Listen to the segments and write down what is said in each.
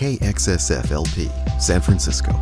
KXSFLP, San Francisco.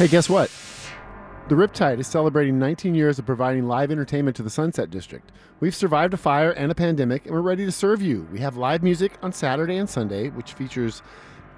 Hey, guess what? The Riptide is celebrating 19 years of providing live entertainment to the Sunset District. We've survived a fire and a pandemic, and we're ready to serve you. We have live music on Saturday and Sunday, which features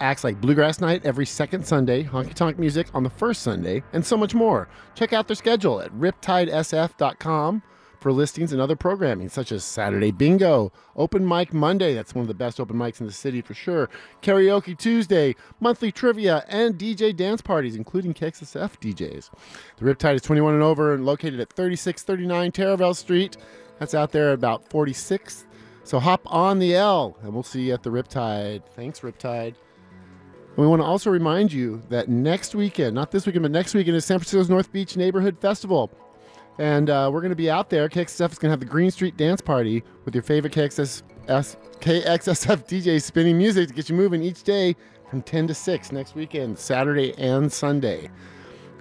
acts like Bluegrass Night every second Sunday, honky tonk music on the first Sunday, and so much more. Check out their schedule at riptidesf.com for listings and other programming, such as Saturday Bingo, Open Mic Monday, that's one of the best open mics in the city for sure, Karaoke Tuesday, monthly trivia, and DJ dance parties, including KXSF DJs. The Riptide is 21 and over and located at 3639 Taraval Street. That's out there about 46th. So hop on the L, and we'll see you at the Riptide. Thanks, Riptide. And we want to also remind you that next weekend, not this weekend, but next weekend is San Francisco's North Beach Neighborhood Festival. And uh, we're going to be out there. KXSF is going to have the Green Street Dance Party with your favorite KXS, KXSF DJs spinning music to get you moving each day from 10 to 6 next weekend, Saturday and Sunday.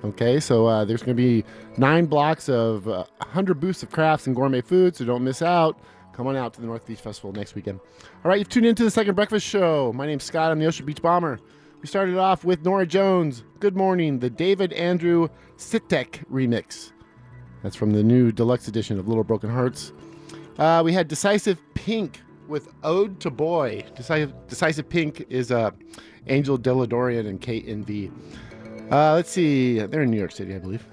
Okay, so uh, there's going to be nine blocks of uh, 100 booths of crafts and gourmet food, so don't miss out. Come on out to the North Beach Festival next weekend. All right, you've tuned into the Second Breakfast Show. My name's Scott. I'm the Ocean Beach Bomber. We started off with Norah Jones. Good morning, the David Andrew Sitek remix. That's from the new deluxe edition of Little Broken Hearts. Uh, we had Decisive Pink with Ode to Boy. Decisive, Decisive Pink is uh, Angel Deradoorian and Kate NV. Uh, let's see. They're in New York City, I believe.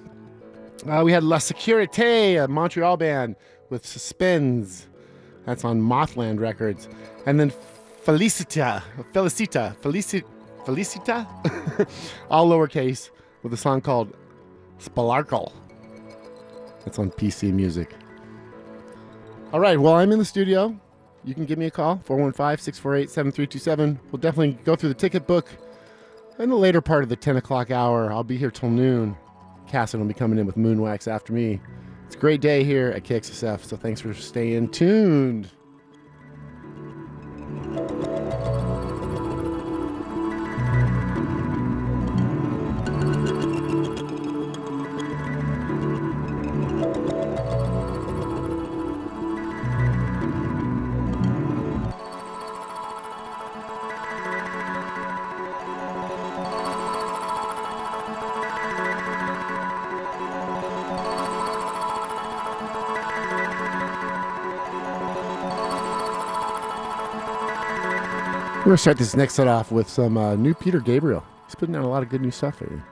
Uh, we had La Sécurité, a Montreal band with Suspens. That's on Mothland Records. And then Felicita, Felicita, Felicita, Felicita, all lowercase, with a song called Spalarkle. That's on PC Music. All right, well, I'm in the studio. You can give me a call, 415 648 7327. We'll definitely go through the ticket book in the later part of the 10 o'clock hour. I'll be here till noon. Casson will be coming in with Moonwax after me. It's a great day here at KXSF, so thanks for staying tuned. We're gonna start this next set off with some uh, new Peter Gabriel. He's putting out a lot of good new stuff lately.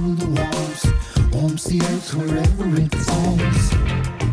The walls, warms the earth wherever it falls.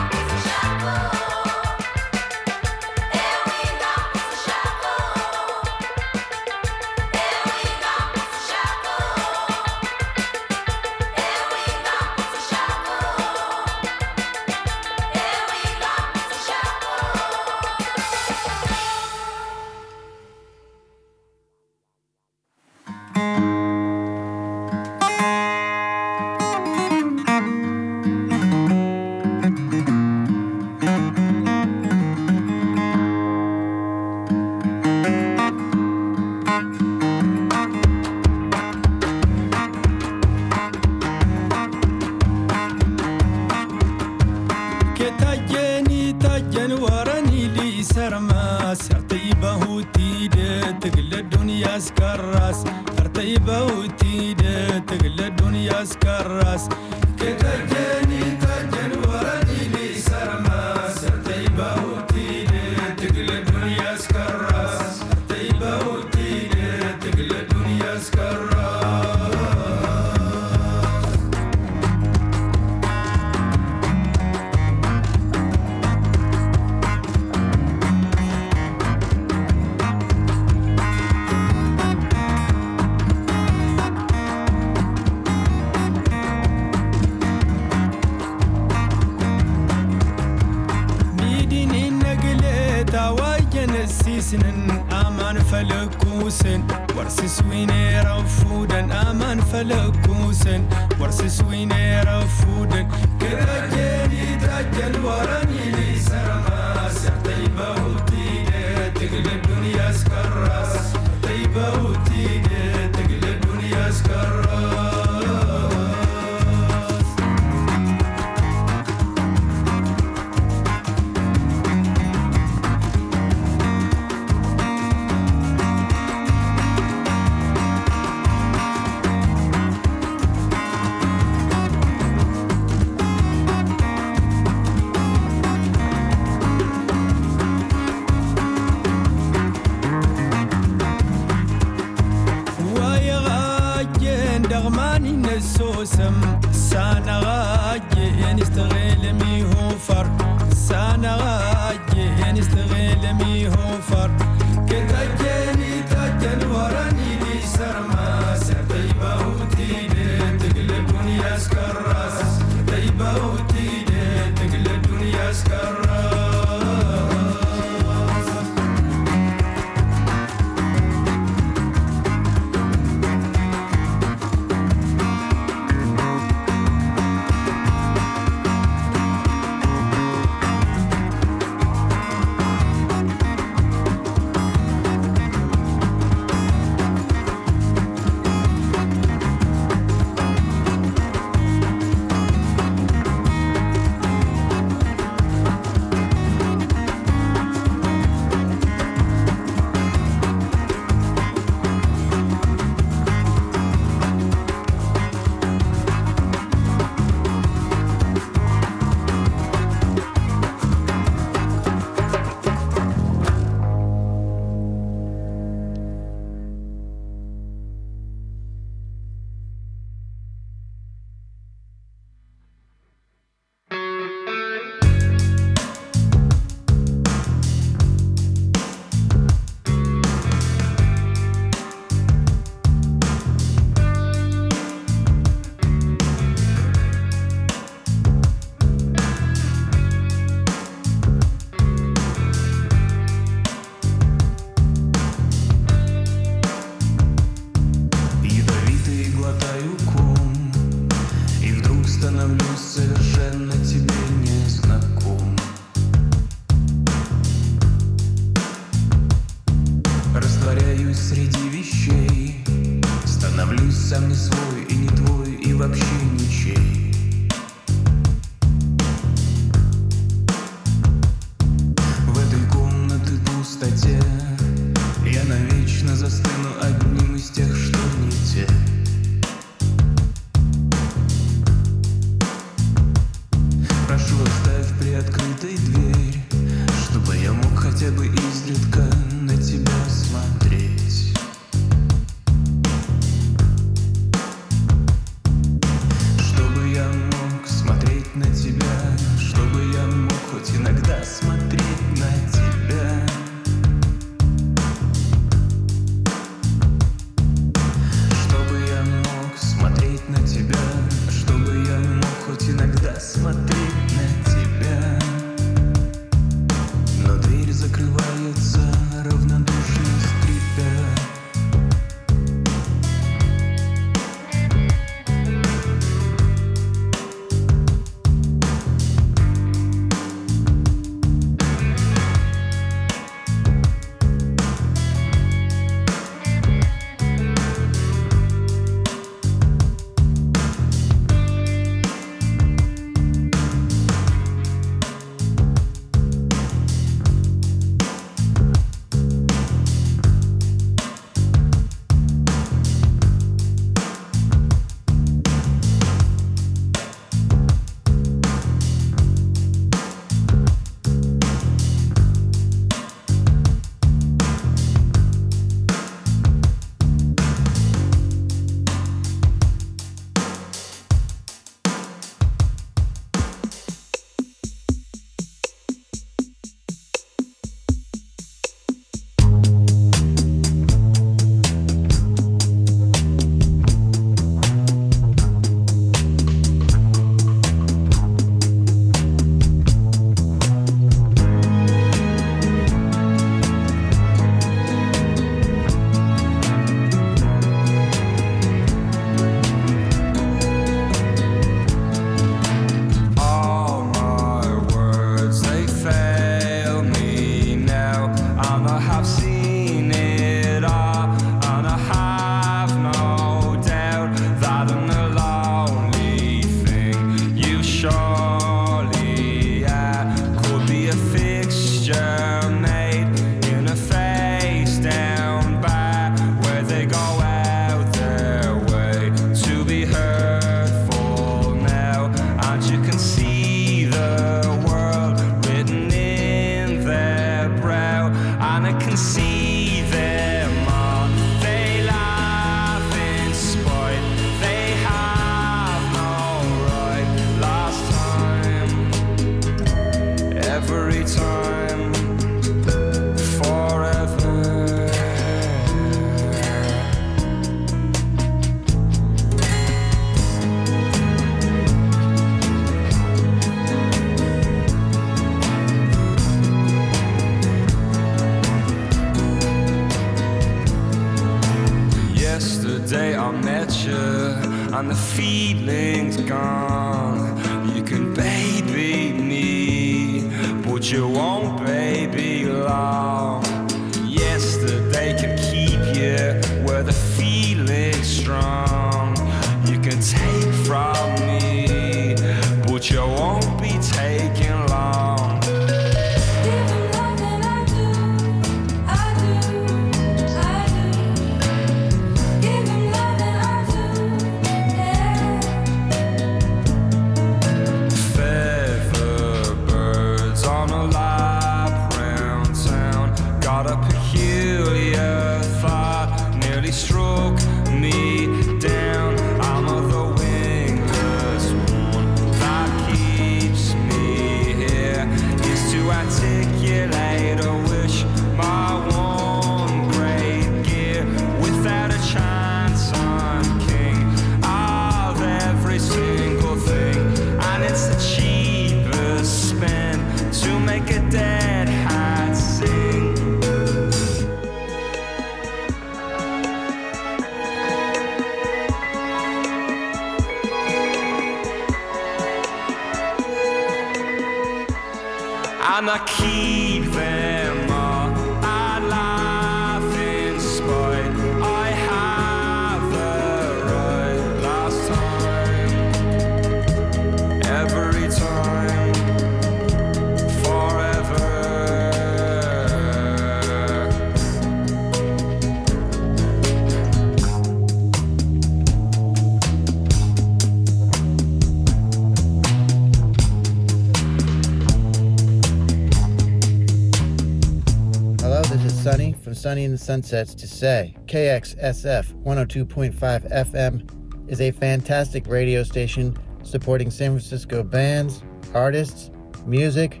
Sonny and the Sunsets to say KXSF 102.5 FM is a fantastic radio station supporting San Francisco bands, artists, music.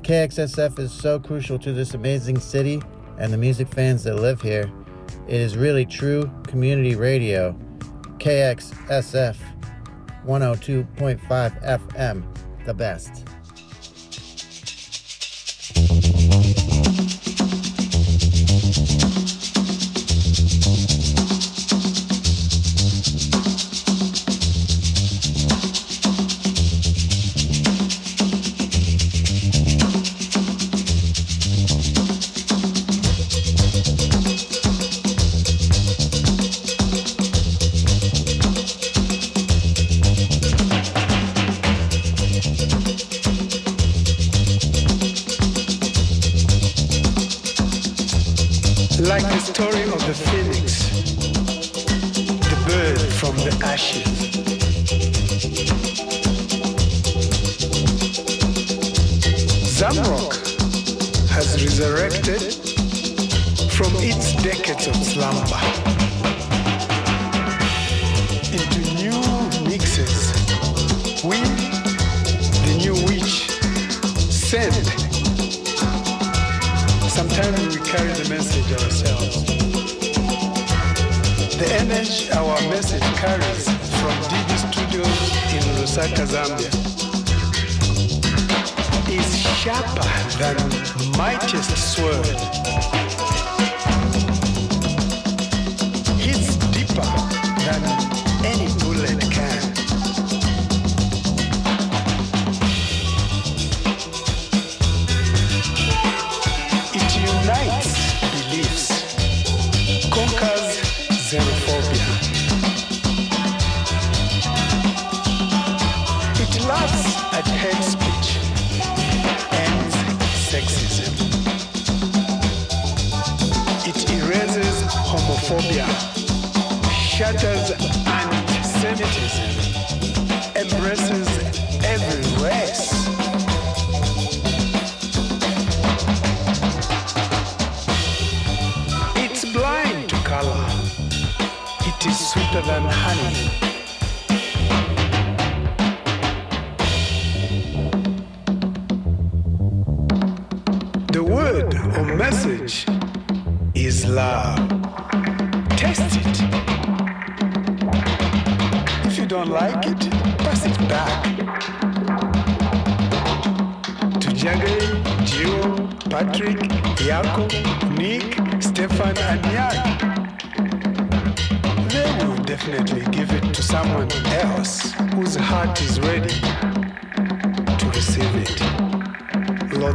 KXSF is so crucial to this amazing city and the music fans that live here. It is really true community radio. KXSF 102.5 FM, the best.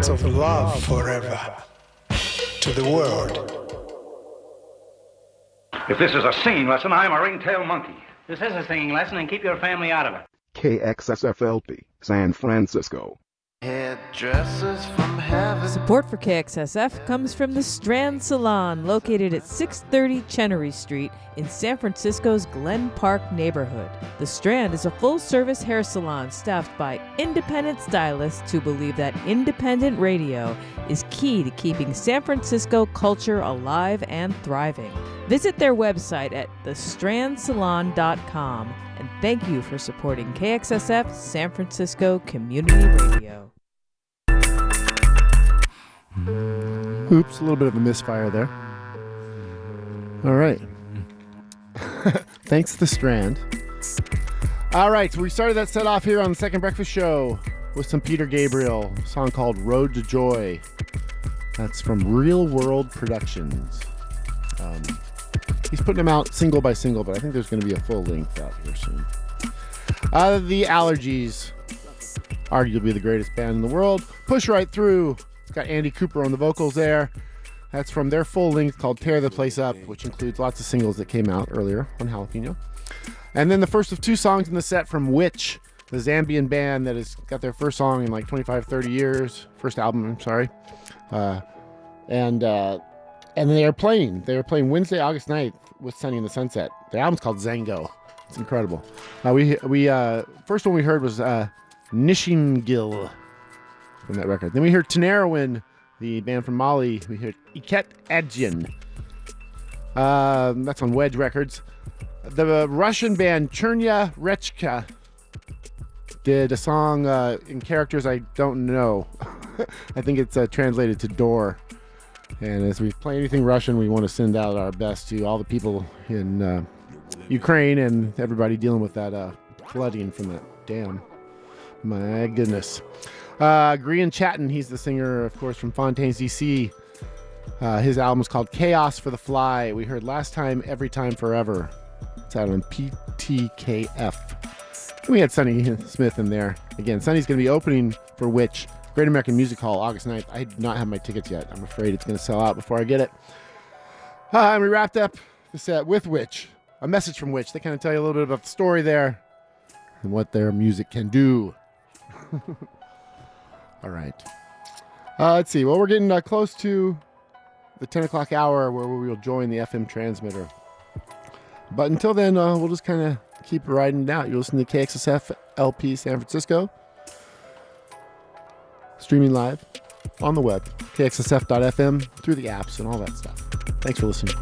Lots of love forever to the world. If this is a singing lesson, I'm a ringtail monkey. This is a singing lesson, and keep your family out of it. KXSFLP, San Francisco. Support for KXSF comes from the Strand Salon, located at 630 Chenery Street in San Francisco's Glen Park neighborhood. The Strand is a full service hair salon staffed by independent stylists who believe that independent radio is key to keeping San Francisco culture alive and thriving. Visit their website at thestrandsalon.com and thank you for supporting KXSF San Francisco Community Radio. Oops, a little bit of a misfire there. All right. Thanks, The Strand. All right, so we started that set off here on the Second Breakfast Show with some Peter Gabriel, song called Road to Joy. That's from Real World Productions. Um, he's putting them out single by single, but I think there's going to be a full length out here soon. Uh, the Allergies, arguably the greatest band in the world. Push Right Through. It's got Andy Cooper on the vocals there. That's from their full length called Tear the Place Up, which includes lots of singles that came out earlier on Jalapeno. And then the first of two songs in the set from Witch, the Zambian band that has got their first song in like 25, 30 years. First album, I'm sorry. Uh, and uh, and they are playing. They are playing Wednesday, August 9th with Sonny and the Sunset. The album's called Zango. It's incredible. Uh, we we uh, first one we heard was uh, Nishingil from that record. Then we heard Tinariwen, the band from Mali. We heard Iket Adjian. Um, that's on Wedge Records. The Russian band Chernya Rechka did a song uh, in characters I don't know. I think it's uh, translated to door. And as we play anything Russian, we want to send out our best to all the people in uh, Ukraine and everybody dealing with that uh, flooding from that dam. My goodness. Uh, Grian Chatten, he's the singer, of course, from Fontaines DC. Uh, his album is called Chaos for the Fly. We heard last time, Every Time Forever. It's out on PTKF. We had Sonny Smith in there. Again, Sonny's going to be opening for Witch, Great American Music Hall, August 9th. I do not have my tickets yet. I'm afraid it's going to sell out before I get it. Uh, and we wrapped up the set with Witch, a message from Witch. They kind of tell you a little bit about the story there and what their music can do. All right. Uh, let's see. Well, we're getting uh, close to the 10 o'clock hour where we will join the FM transmitter. But until then, uh, we'll just kind of keep riding it out. You listen to KXSF LP San Francisco, streaming live on the web, kxsf.fm, through the apps and all that stuff. Thanks for listening.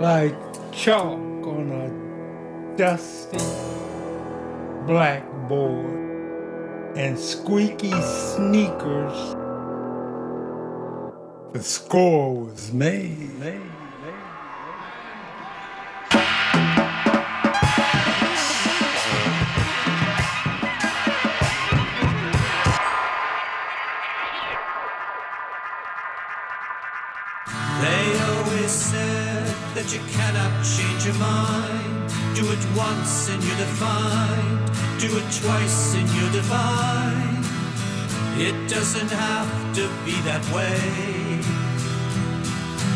like chalk on a dusty blackboard and squeaky sneakers. The score was made. They always said that you cannot change your mind. Do it once and you're defined. Do it twice and you're divine. It doesn't have to be that way.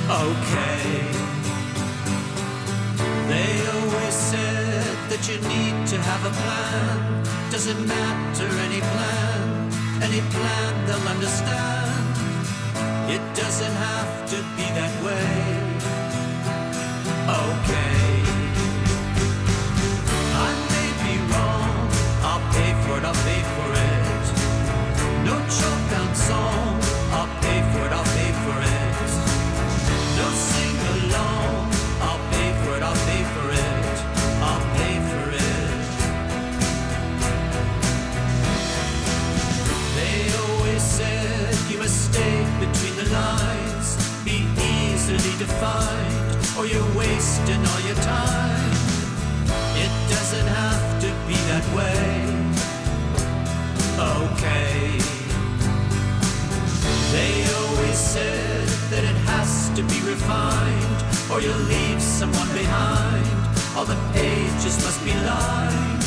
Okay. They always said that you need to have a plan. Doesn't matter any plan, any plan they'll understand. It doesn't have to be that way. Easily defined, or you're wasting all your time. It doesn't have to be that way. Okay. They always said that it has to be refined, or you'll leave someone behind. All the pages must be lined.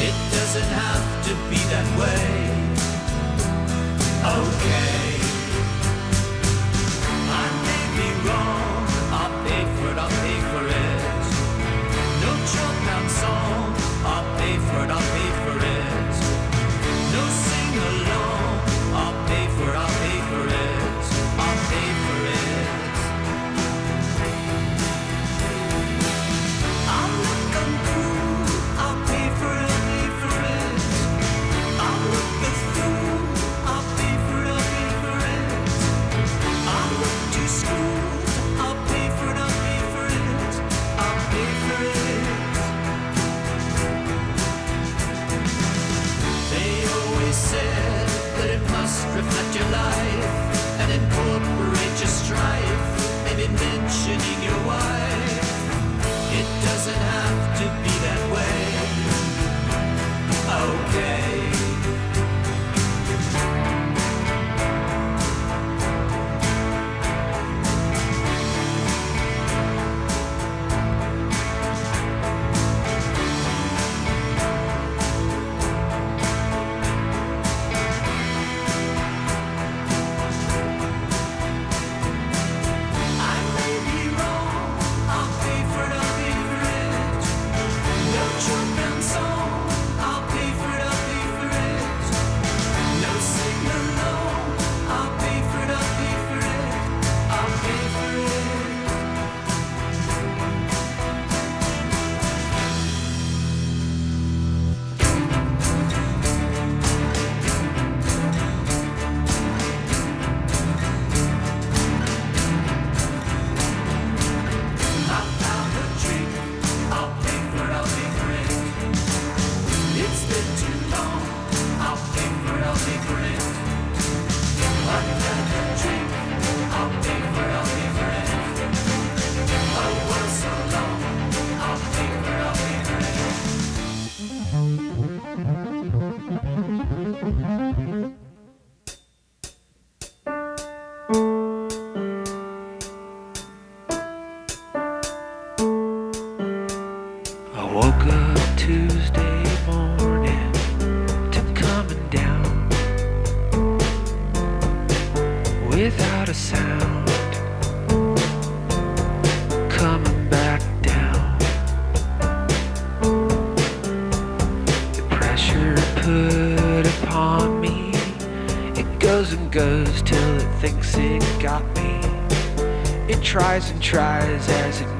It doesn't have to be that way. Okay. May got me. It tries and tries as it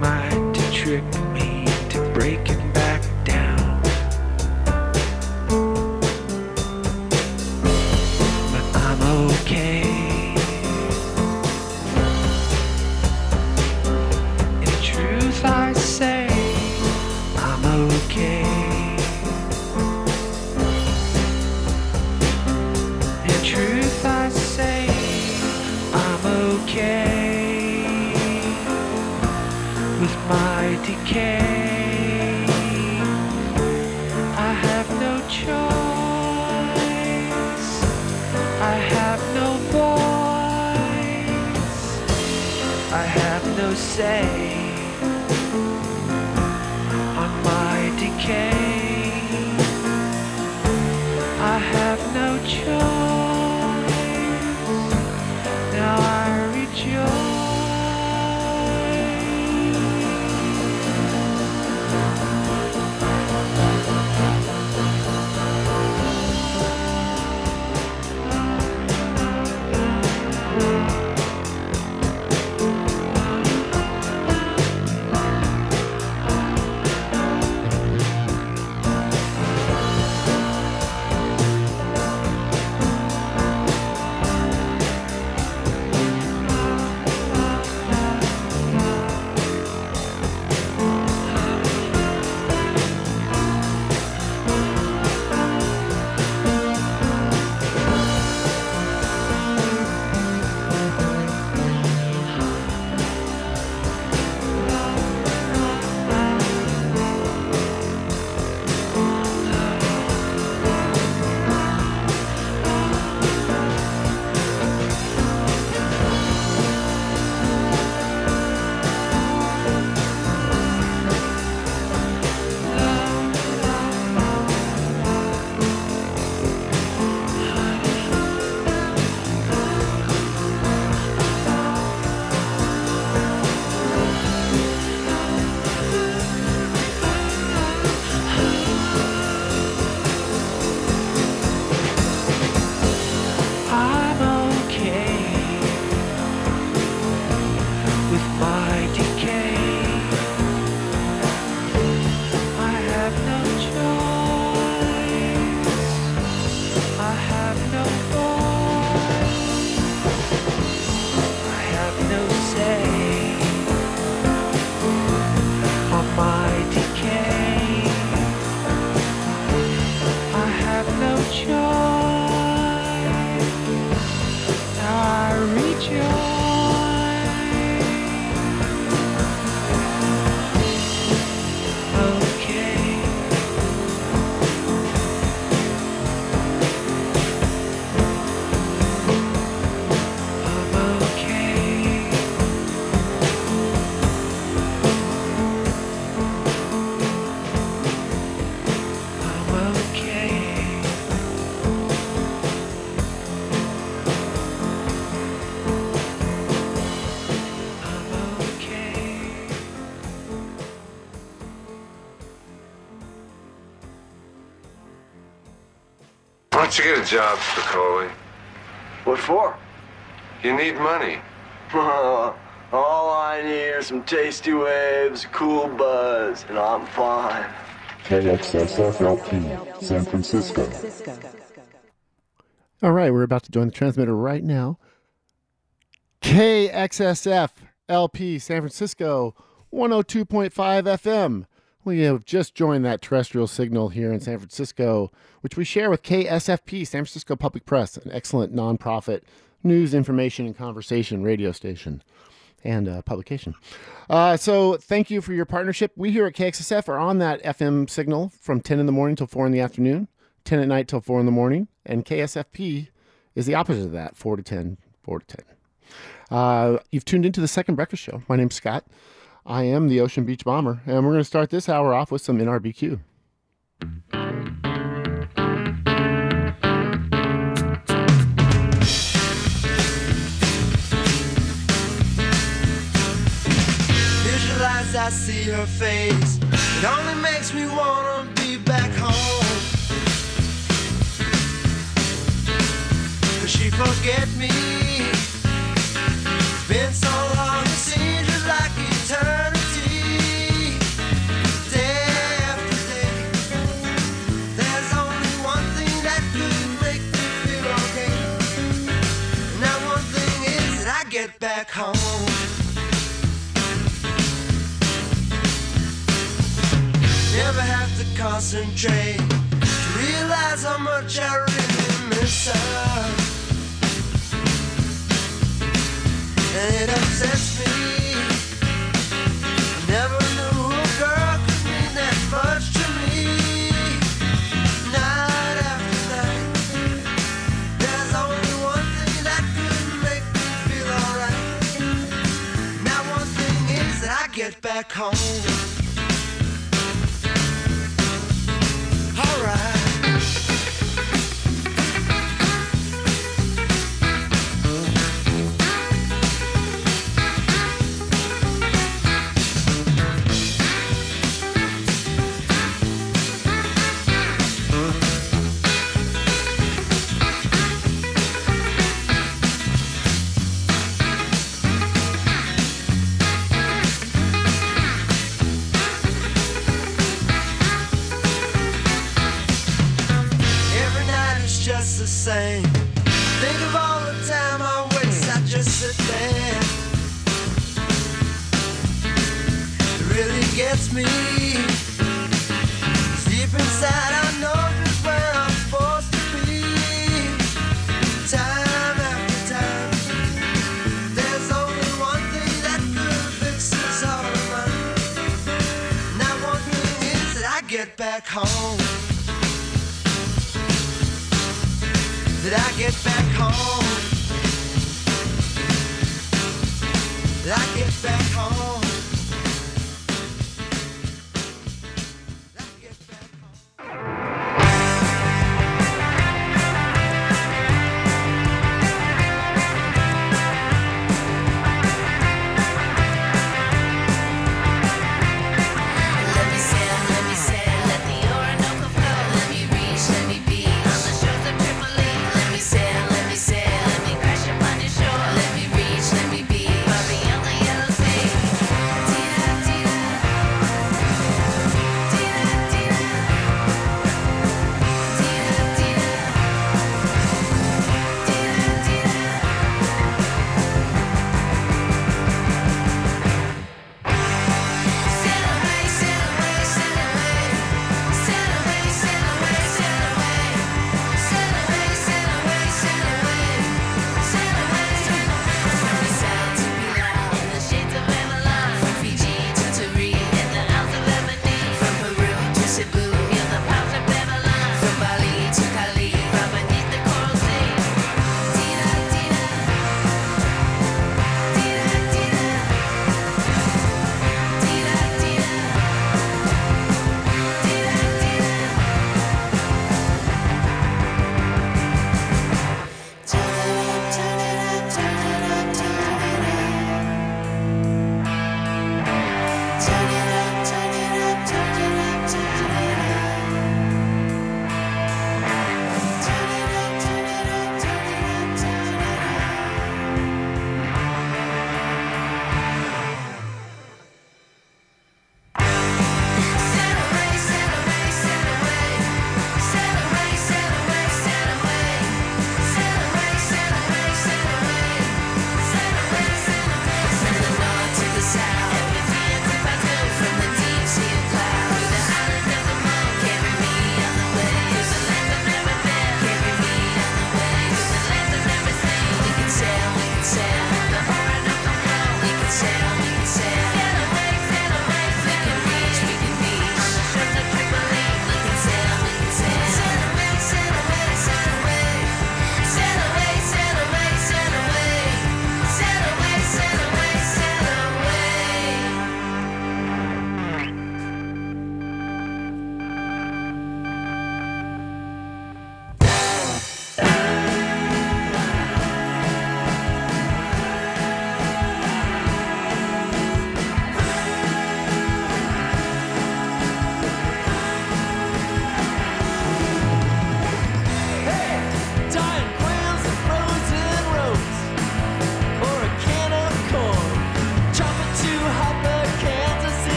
don't you get a job, Spicoli? What for? You need money. All I need are some tasty waves, cool buzz, and I'm fine. KXSFLP, San Francisco. All right, we're about to join the transmitter right now. KXSF LP San Francisco 102.5 FM. We have just joined that terrestrial signal here in San Francisco, which we share with KSFP, San Francisco Public Press, an excellent nonprofit news, information, and conversation radio station and uh, publication. Uh, so thank you for your partnership. We here at KXSF are on that FM signal from 10 in the morning till 4 in the afternoon, 10 at night till 4 in the morning, and KSFP is the opposite of that, 4 to 10, 4 to 10. Uh, you've tuned into the second breakfast show. My name's Scott. I am the Ocean Beach Bomber, and we're going to start this hour off with some NRBQ. Visualize, I see her face. It only makes me want to be back home. Does she forget me? concentrate to realize how much I really miss her. And it upsets me. I never knew a girl could mean that much to me. Night after night, there's only one thing that could make me feel alright. Now one thing is that I get back home. right. home. That I get back home. Did I get back home.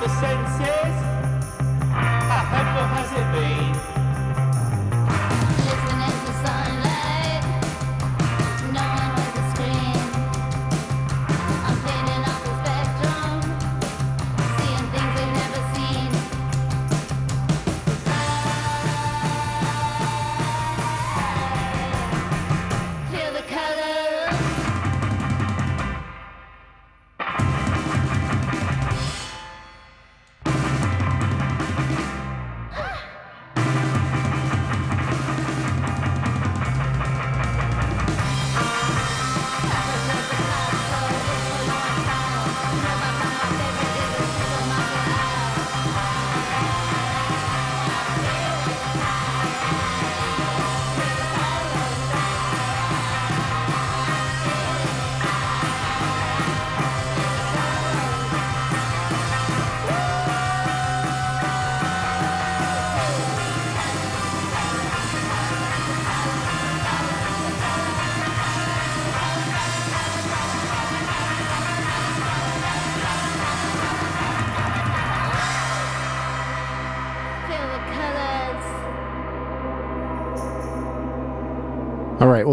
the senses.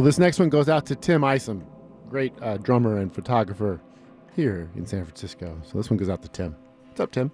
this next one goes out to Tim Isom, great uh, drummer and photographer here in San Francisco. So this one goes out to Tim. What's up, Tim?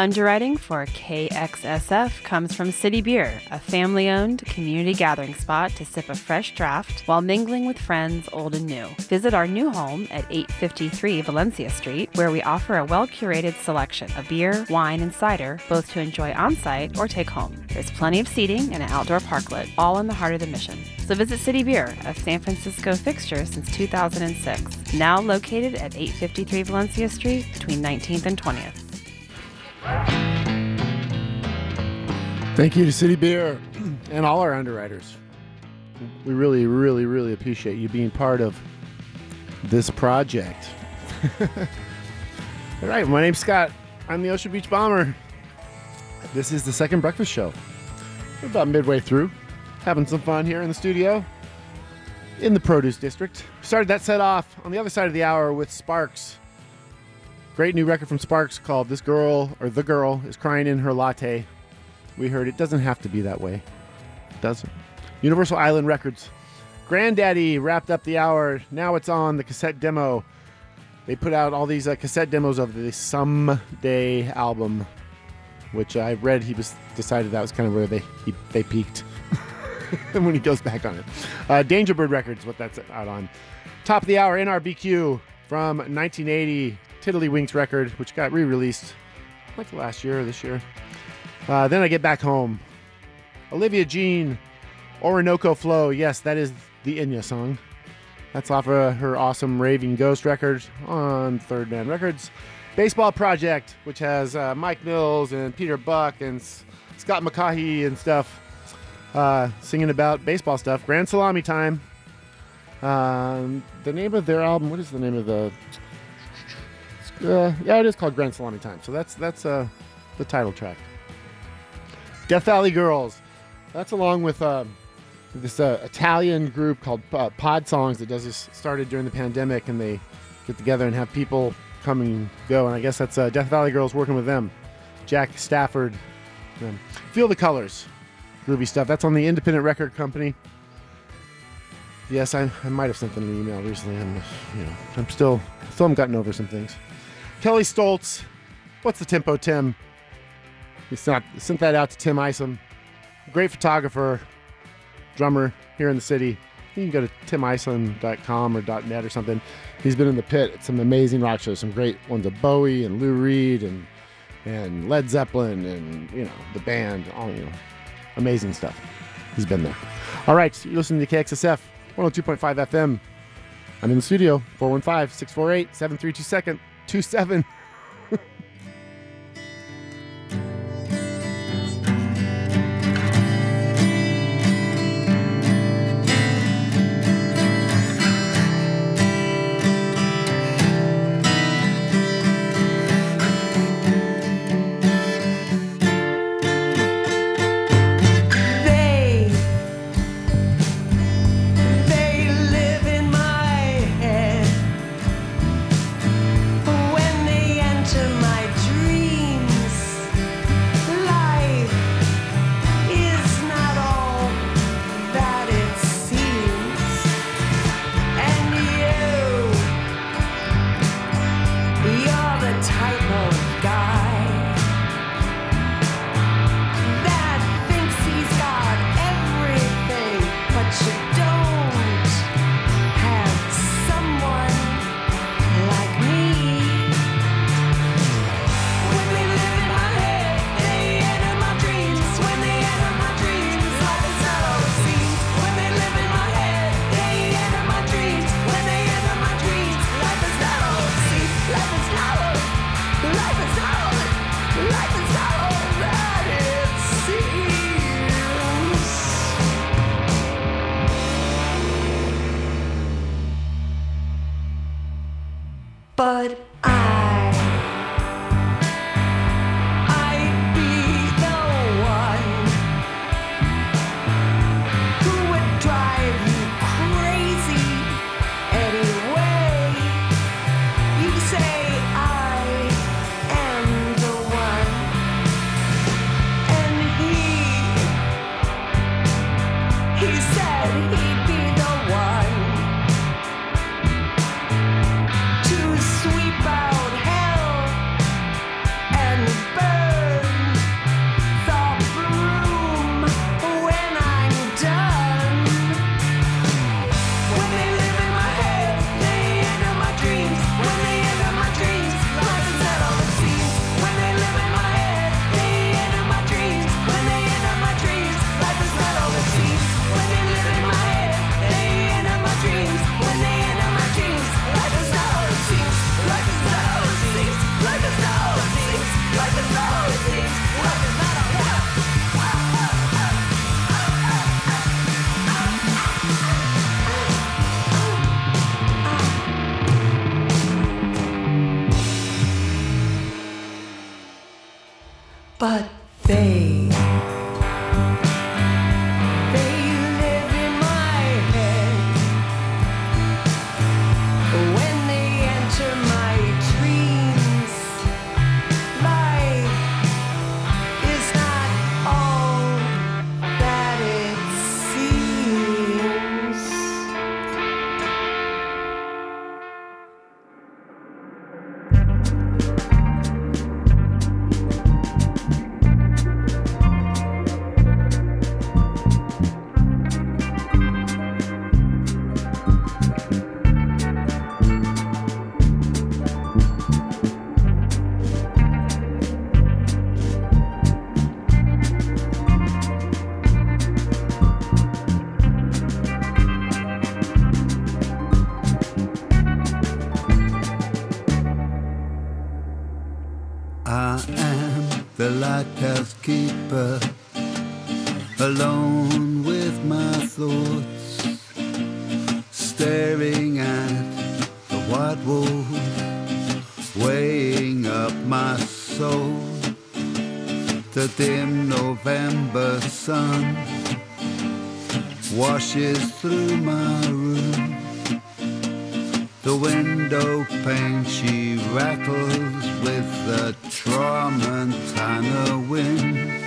Underwriting for KXSF comes from City Beer, a family owned community gathering spot to sip a fresh draft while mingling with friends old and new. Visit our new home at 853 Valencia Street, where we offer a well curated selection of beer, wine, and cider, both to enjoy on site or take home. There's plenty of seating and an outdoor parklet, all in the heart of the mission. So visit City Beer, a San Francisco fixture since 2006, now located at 853 Valencia Street between 19th and 20th. Thank you to City Beer and all our underwriters. We really, really, really appreciate you being part of this project. all right, my name's Scott. I'm the Ocean Beach Bomber. This is the second breakfast show. We're about midway through, having some fun here in the studio in the produce district. Started that set off on the other side of the hour with Sparks. Great new record from Sparks called This Girl or The Girl is Crying in Her Latte. We heard it doesn't have to be that way. It doesn't. Universal Island Records. Grandaddy wrapped up the hour. Now it's on the cassette demo. They put out all these uh, cassette demos of the Sumday album, which I read he was decided that was kind of where they he, they peaked. and when he goes back on it. Uh, Dangerbird Records, what that's out on. Top of the hour, NRBQ from 1980, Tiddlywinks record, which got re released like last year or this year. Uh, then I get back home. Olivia Jean, Orinoco Flow. Yes, that is the Enya song. That's off of her awesome Raving Ghost record on Third Man Records. Baseball Project, which has uh, Mike Mills and Peter Buck and S- Scott McCaughey and stuff uh, singing about baseball stuff. Grand Salami Time. Um, the name of their album, what is the name of the. Uh, yeah, it is called Grand Salami Time. So that's that's uh, the title track. Death Valley Girls. That's along with uh, this uh, Italian group called uh, Pod Songs that does this. Started during the pandemic, and they get together and have people come and go. And I guess that's uh, Death Valley Girls working with them. Jack Stafford. Um, Feel the Colors. Groovy stuff. That's on the Independent Record Company. Yes, I, I might have sent them an email recently. I'm, you know, I'm still still haven't gotten over some things. Kelley Stoltz. What's the tempo, Tim? We sent, sent that out to Tim Isom, great photographer, drummer here in the city. You can go to timisom.com or .net or something. He's been in the pit at some amazing rock shows, some great ones of Bowie and Lou Reed and and Led Zeppelin and you know the band, all you know, amazing stuff. He's been there. All right, you're listening to KXSF 102.5 FM. I'm in the studio 415 648 7327. white wool weighing up my soul. The dim November sun washes through my room. The window pane she rattles with the tramontana wind.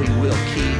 We will keep.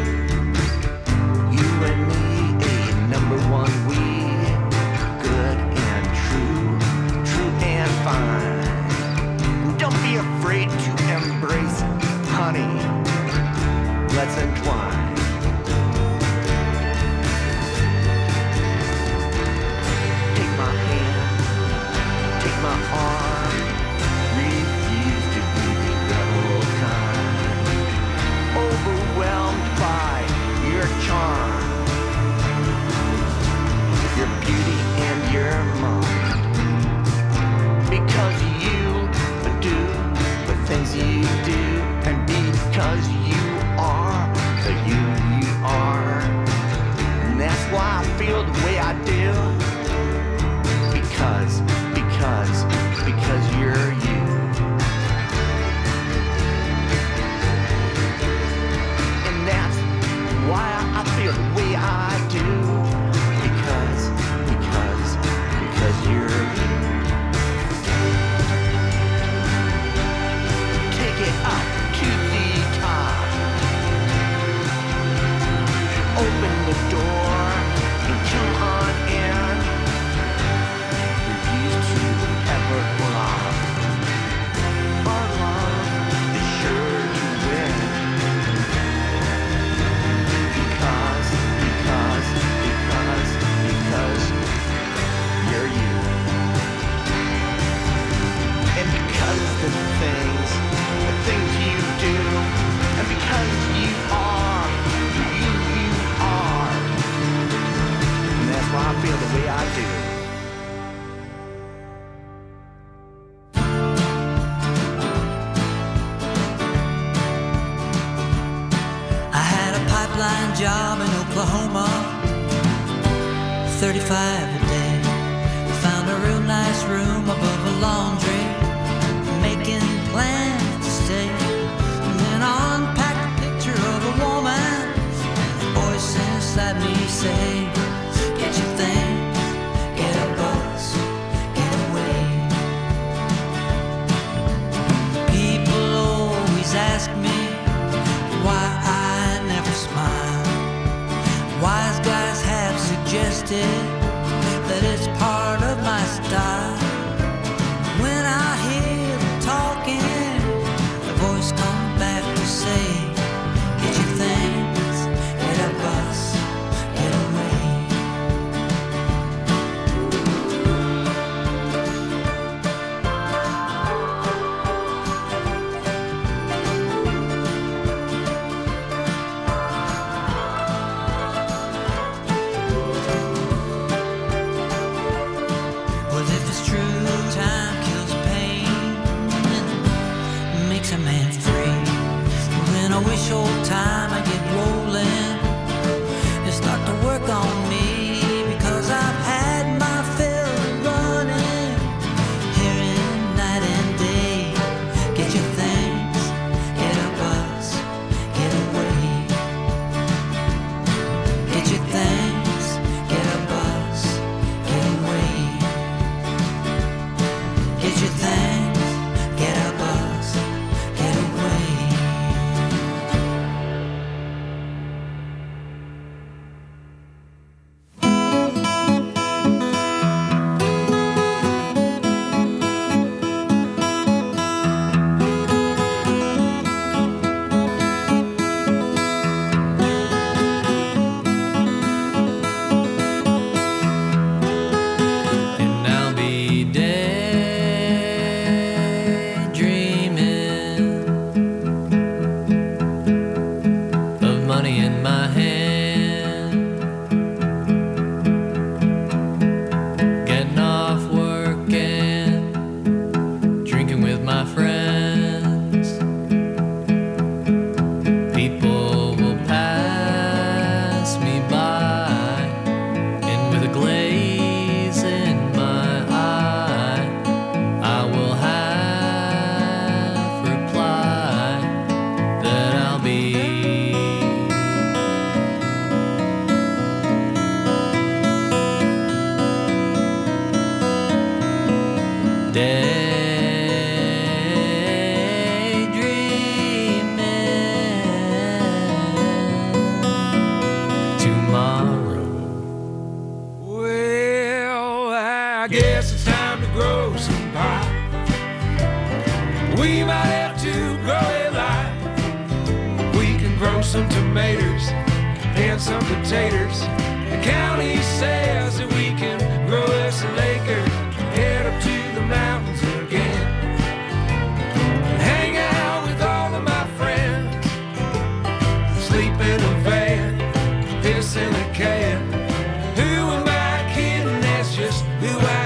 Who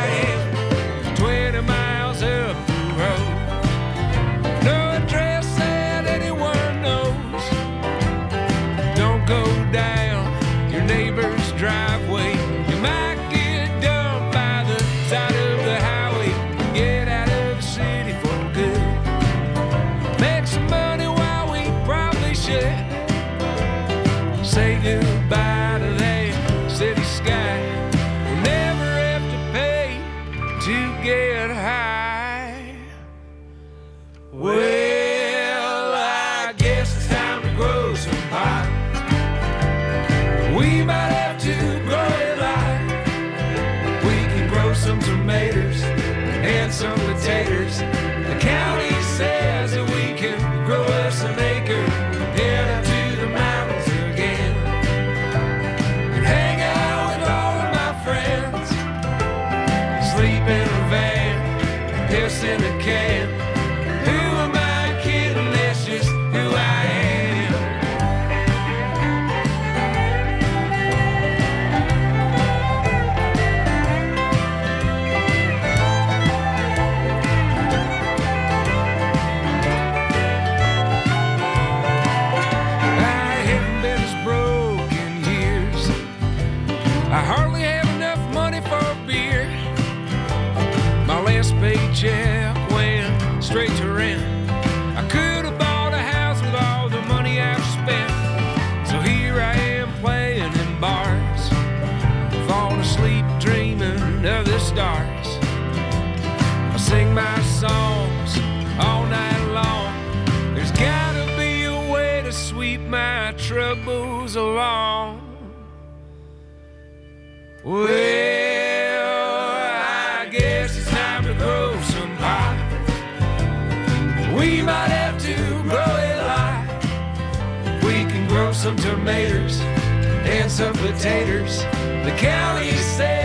some tomatoes and some potatoes. The county says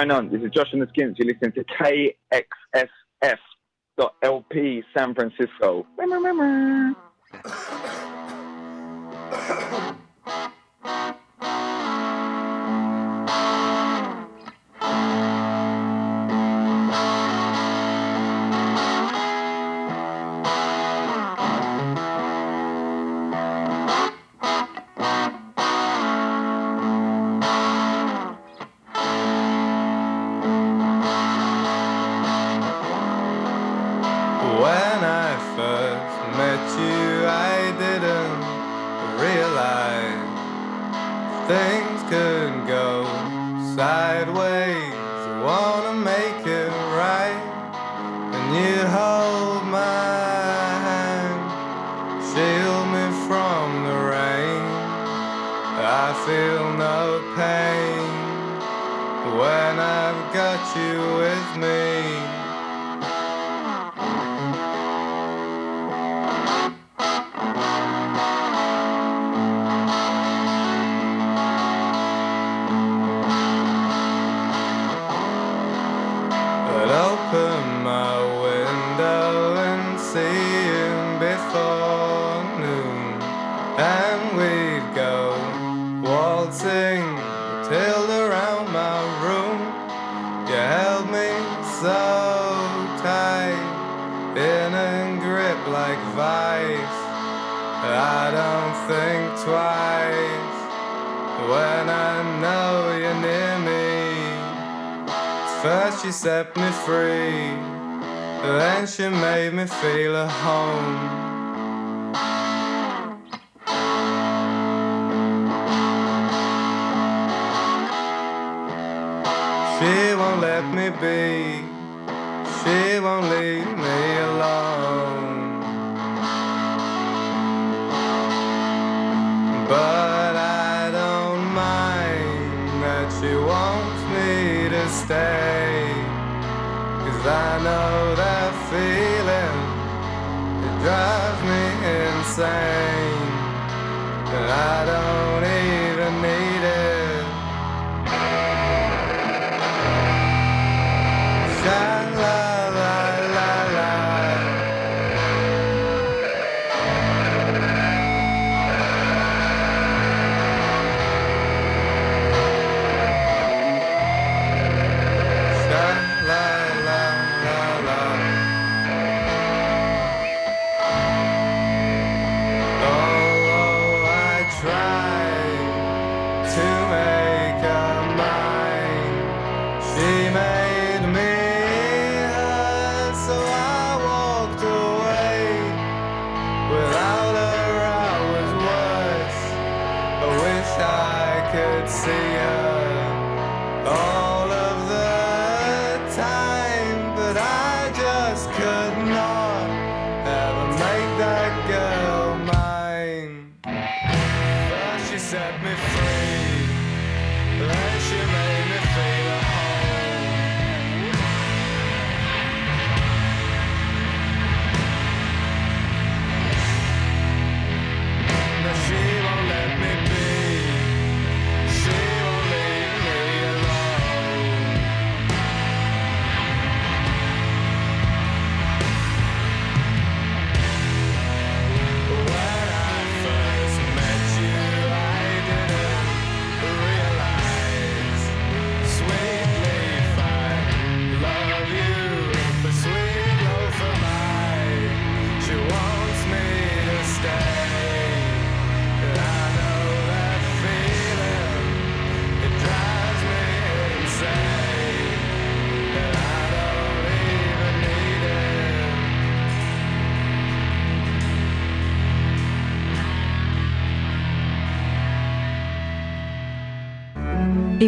going on? This is Josh and the Skins. You're listening to KXSF.LP San Francisco.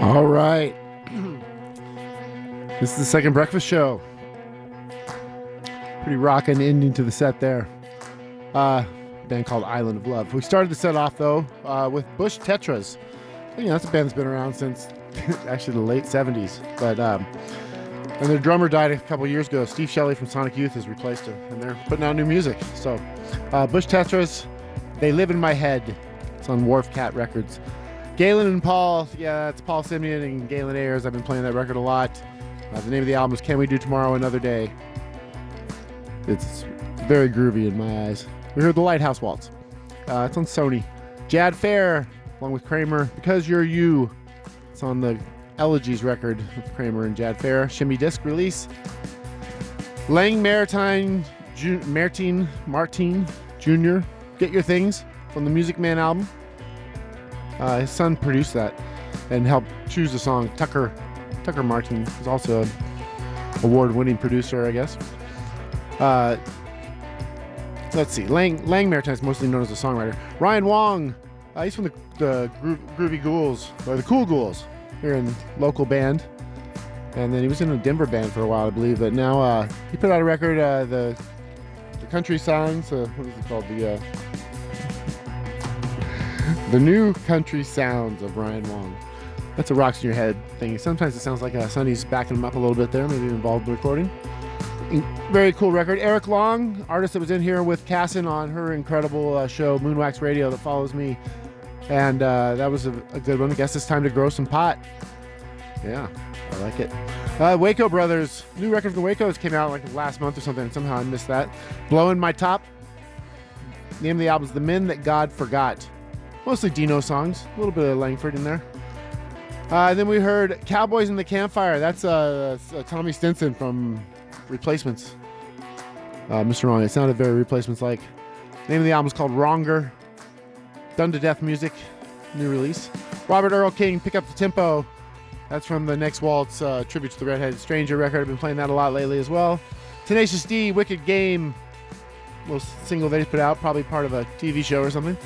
All right. this is the second breakfast show. Pretty rocking ending to the set there. Uh, band called Island of Love. We started the set off though uh, with Bush Tetras. You know, that's a band that's been around since actually the late 70s. But um, and their drummer died a couple years ago. Steve Shelley from Sonic Youth has replaced him, and they're putting out new music. So, uh, Bush Tetras, they live in my head. It's on Wharf Cat Records. Galen and Paul, yeah, it's Paul Simonon and Galen Ayers. I've been playing that record a lot. Uh, the name of the album is Can We Do Tomorrow Another Day? It's very groovy in my eyes. We heard the Lighthouse Waltz. Uh, it's on Sony. Jad Fair, along with Kramer, Because You're You. It's on the Elegies record with Kramer and Jad Fair. Shimmy disc release. Layng Martine, Ju- Martine, Martine Jr. Get Your Things from the Music Man album. Uh, his son produced that and helped choose the song. Tucker Tucker Martine is also an award-winning producer, I guess. Uh, let's see. Layng Layng Martine is mostly known as a songwriter. Ryan Wong, uh, he's from the, the Gro- Groovy Ghouls or the Cool Ghouls here in local band, and then he was in a Denver band for a while, I believe. But now uh, he put out a record, uh, the the Country Sounds. Uh, what is it called? The the new country sounds of Ryan Wong. That's a rocks in your head thing. Sometimes it sounds like uh, Sonny's backing him up a little bit there, maybe involved in the recording. Very cool record. Eric Long, artist that was in here with Cassin on her incredible uh, show Moonwax Radio that follows me, and uh, that was a, a good one. I guess it's time to grow some pot. Yeah, I like it. Uh, Waco Brothers, new record from the Waco's came out like last month or something. Somehow I missed that. Blowing my top. Name of the album is The Men That God Forgot. Mostly Deano songs, a little bit of Langford in there. Uh, then we heard Cowboys in the Campfire. That's uh, uh, Tommy Stinson from Replacements. Uh, Mr. Wrong. It sounded very Replacements like. Name of the album is called Wronger. Done to Death Music, new release. Robert Earl Keen, Pick Up the Tempo. That's from the Next Waltz uh, tribute to the Redheaded Stranger record. I've been playing that a lot lately as well. Tenacious D, Wicked Game. Little single they just put out, probably part of a TV show or something.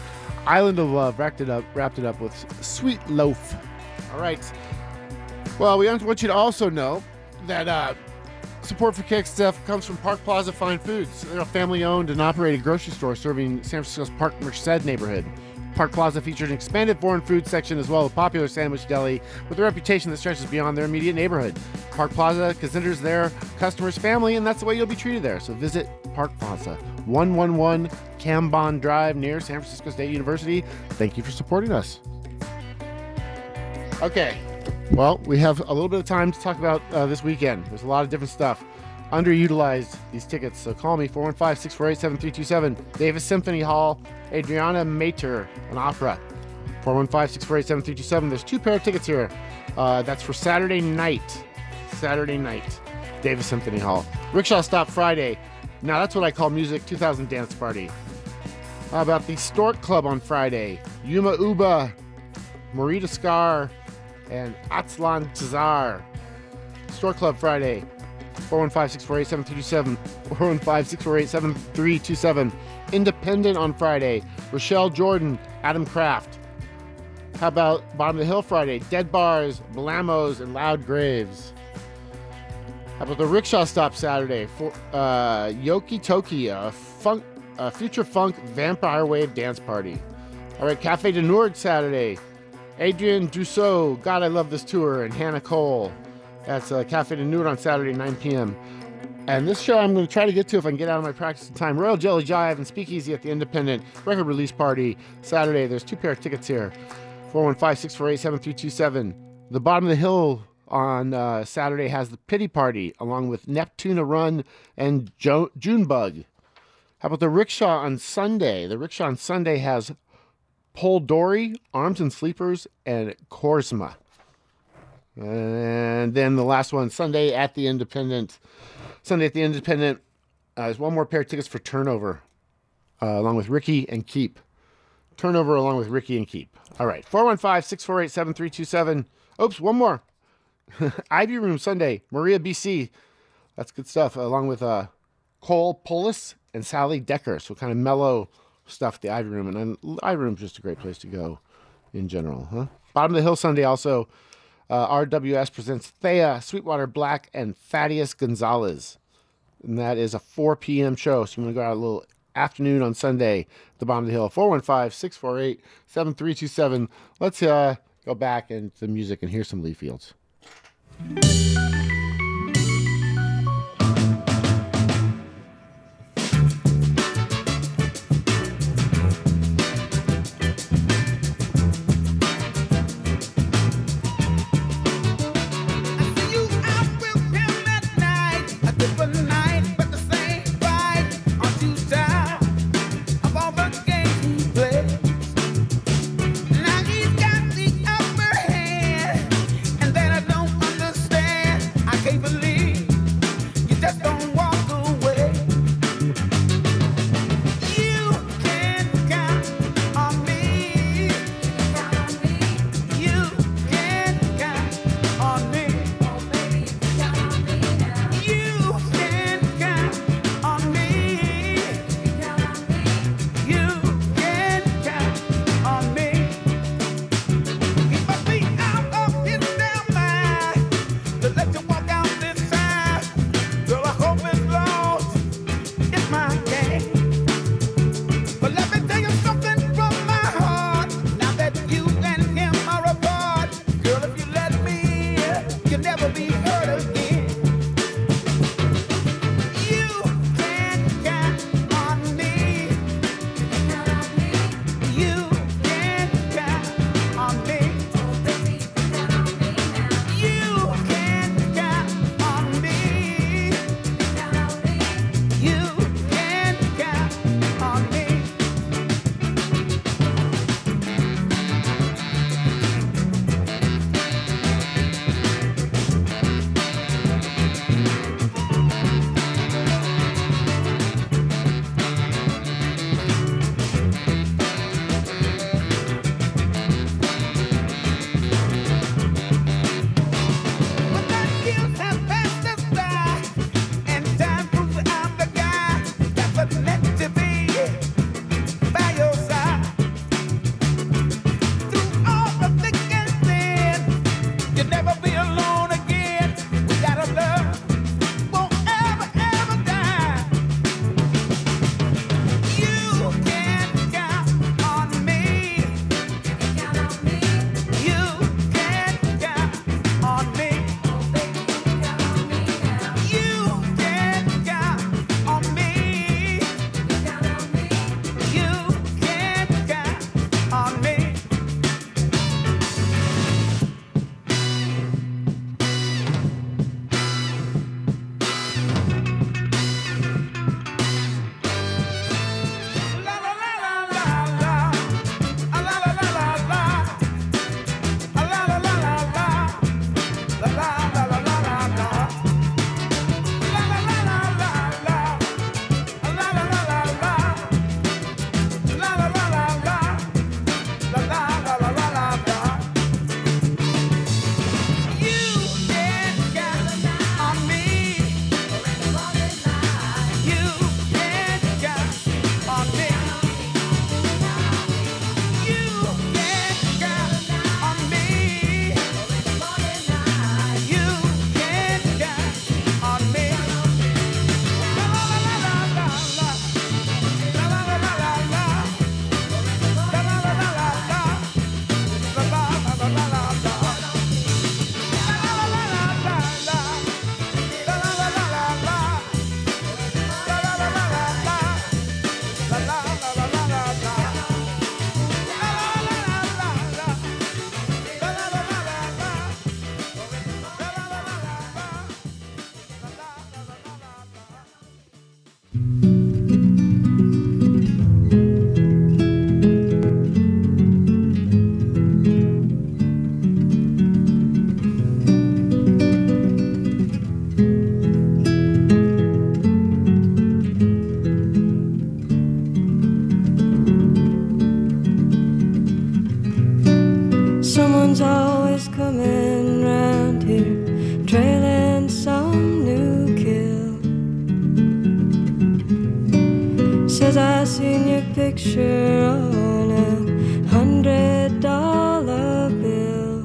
Island of Love wrapped it up, wrapped it up with Sweet Loaf. All right. Well, we want you to also know that uh, support for Stuff comes from Park Plaza Fine Foods. They're a family-owned and operated grocery store serving San Francisco's Park Merced neighborhood. Park Plaza features an expanded foreign food section as well as a popular sandwich deli with a reputation that stretches beyond their immediate neighborhood. Park Plaza considers their customers family, and that's the way you'll be treated there. So visit Park Plaza, 111 Cambon Drive near San Francisco State University. Thank you for supporting us. Okay. Well, we have a little bit of time to talk about uh, this weekend. There's a lot of different stuff. Underutilized these tickets, so call me 415 648 7327. Davis Symphony Hall, Adriana Mater, an opera. 415-648-7327. There's two pair of tickets here. Uh, that's for Saturday night. Saturday night. Davis Symphony Hall. Rickshaw Stop Friday. Now that's what I call Music 2000 Dance Party. How about the Stork Club on Friday? Yuma Uba, Marita Scar, and Atzlan Tazar. Stork Club Friday. 415-648-7327. 415-648-7327. Independent on Friday. Rochelle Jordan, Adam Kraft. How about Bottom of the Hill Friday? Dead Bars, Blamos, and Loud Graves. How about the Rickshaw Stop Saturday? For uh, Yoki Toki, a funk, a future funk vampire wave dance party. All right, Cafe du Nord Saturday. Adrian Dussault, God, I love this tour, and Hannah Cole. That's uh, Cafe du Nord on Saturday, 9 p.m. And this show I'm going to try to get to if I can get out of my practice in time. Royal Jelly Jive and Speakeasy at the Independent record release party Saturday. There's two pair of tickets here. 415-648-7327. The Bottom of the Hill on uh, Saturday has the Pity Party along with Neptuna Run and jo- Junebug. How about the Rickshaw on Sunday? The Rickshaw on Sunday has Pole Dory, Arms and Sleepers, and Korsma. And then the last one, Sunday at the Independent. Sunday at the Independent. Uh, there's one more pair of tickets for Turnover, uh, along with Ricky and Keep. Turnover along with Ricky and Keep. All right, 415 648 7327. Oops, one more. Ivy Room Sunday, Maria BC. That's good stuff, along with uh, Cole Polis and Sally Decker. So kind of mellow stuff, the Ivy Room. And Ivy Room's just a great place to go in general, huh? Bottom of the Hill Sunday also. Uh, RWS presents Thea, Sweetwater Black, and Thaddeus Gonzalez. And that is a 4 p.m. show. So you want to go out a little afternoon on Sunday at the bottom of the hill. 415 648 7327. Let's uh, go back into music and hear some Lee Fields. Trailing some new kill. Says I seen your picture on a hundred dollar bill.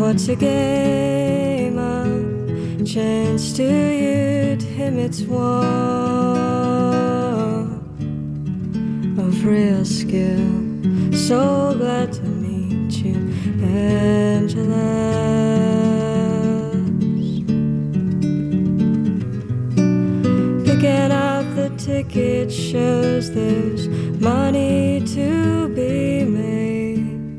What's a game of chance to you? To him, it's one of real skill. So glad to meet you, shows there's money to be made.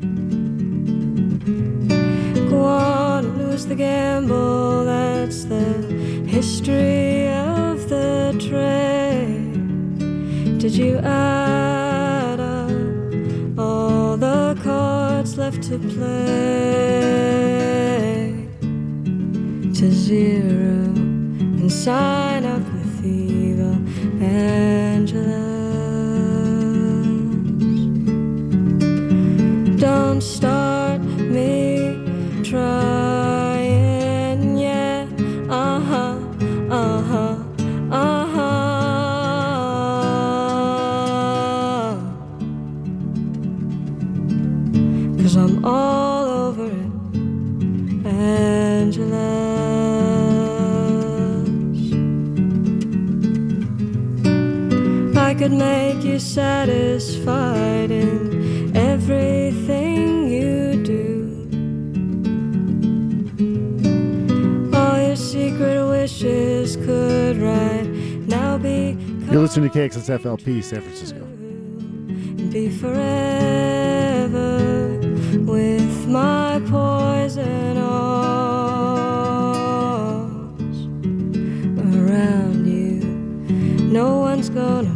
Go on lose the gamble, that's the history of the trade. Did you add up all the cards left to play to zero and make you satisfied in everything you do. All your secret wishes could right now be You're listening to KXSFLP San Francisco. and be forever with my poison arms around you. No one's gonna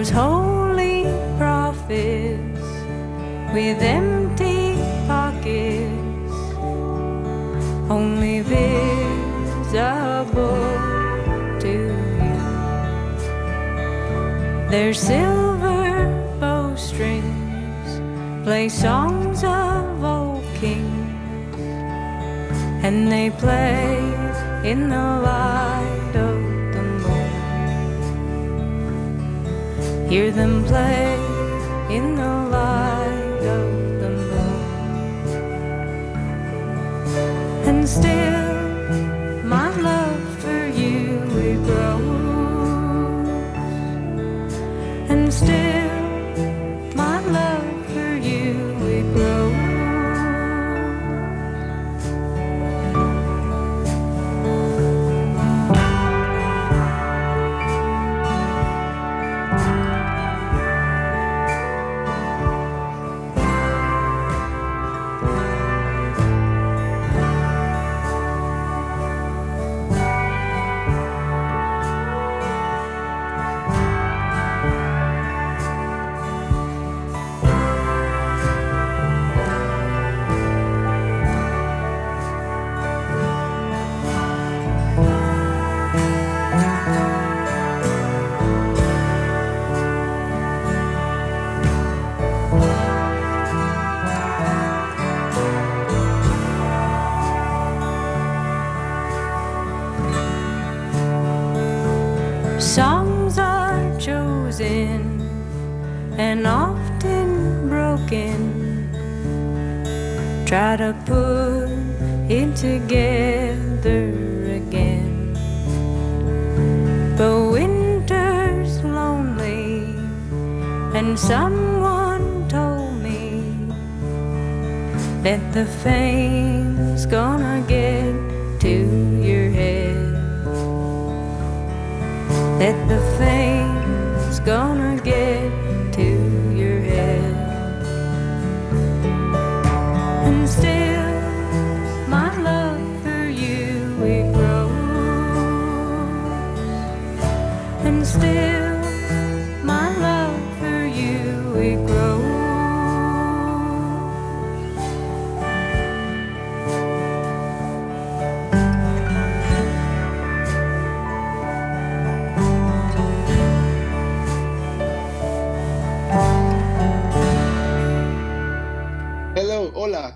Those holy and often broken. Try to put it together again. But winter's lonely, and someone told me that the fame's gonna get to your head. That the fame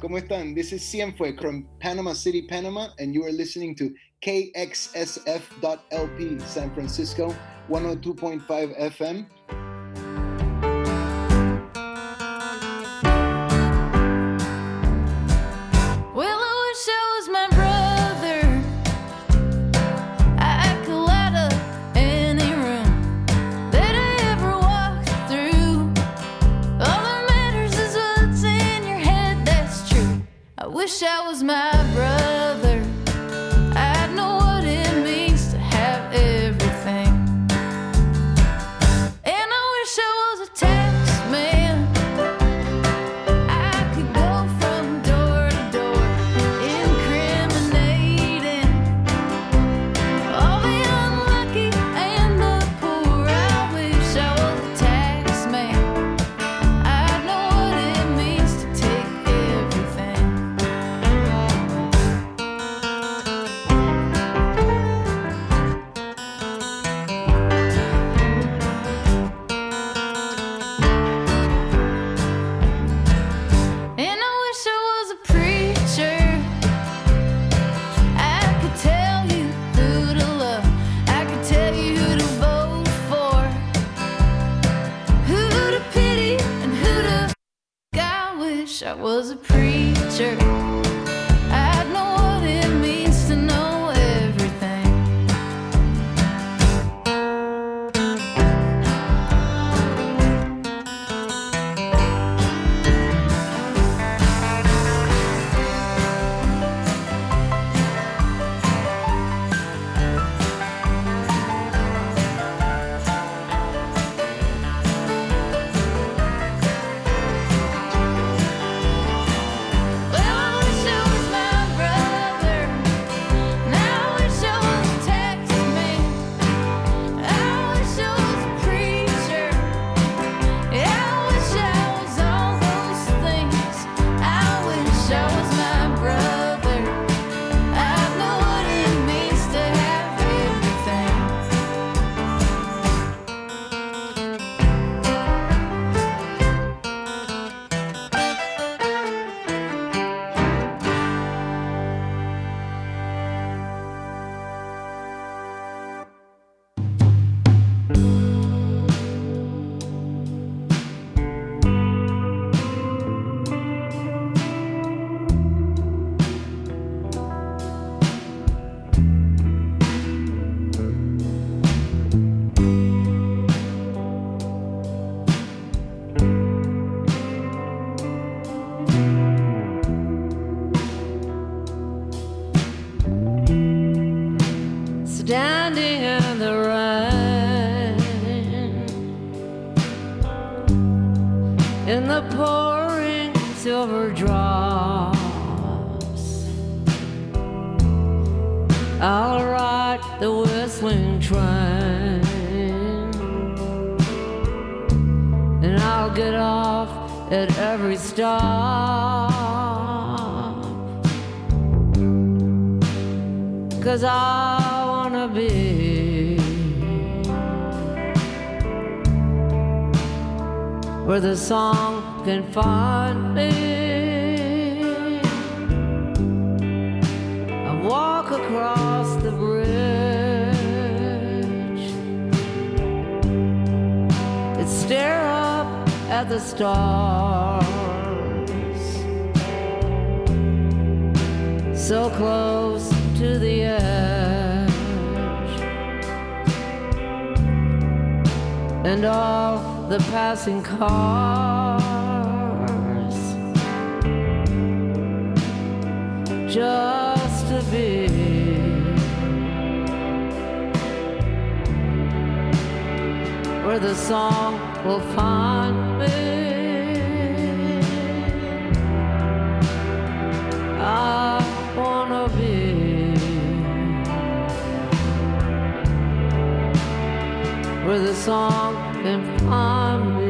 ¿Cómo están? This is Cienfue from Panama City, Panama, and you are listening to KXSF.LP San Francisco 102.5 FM. wish I was my was a preacher. and finally I walk across the bridge. And stare up at the stars. So close to the edge. And all the passing cars song will find me. I wanna be where the song can find me.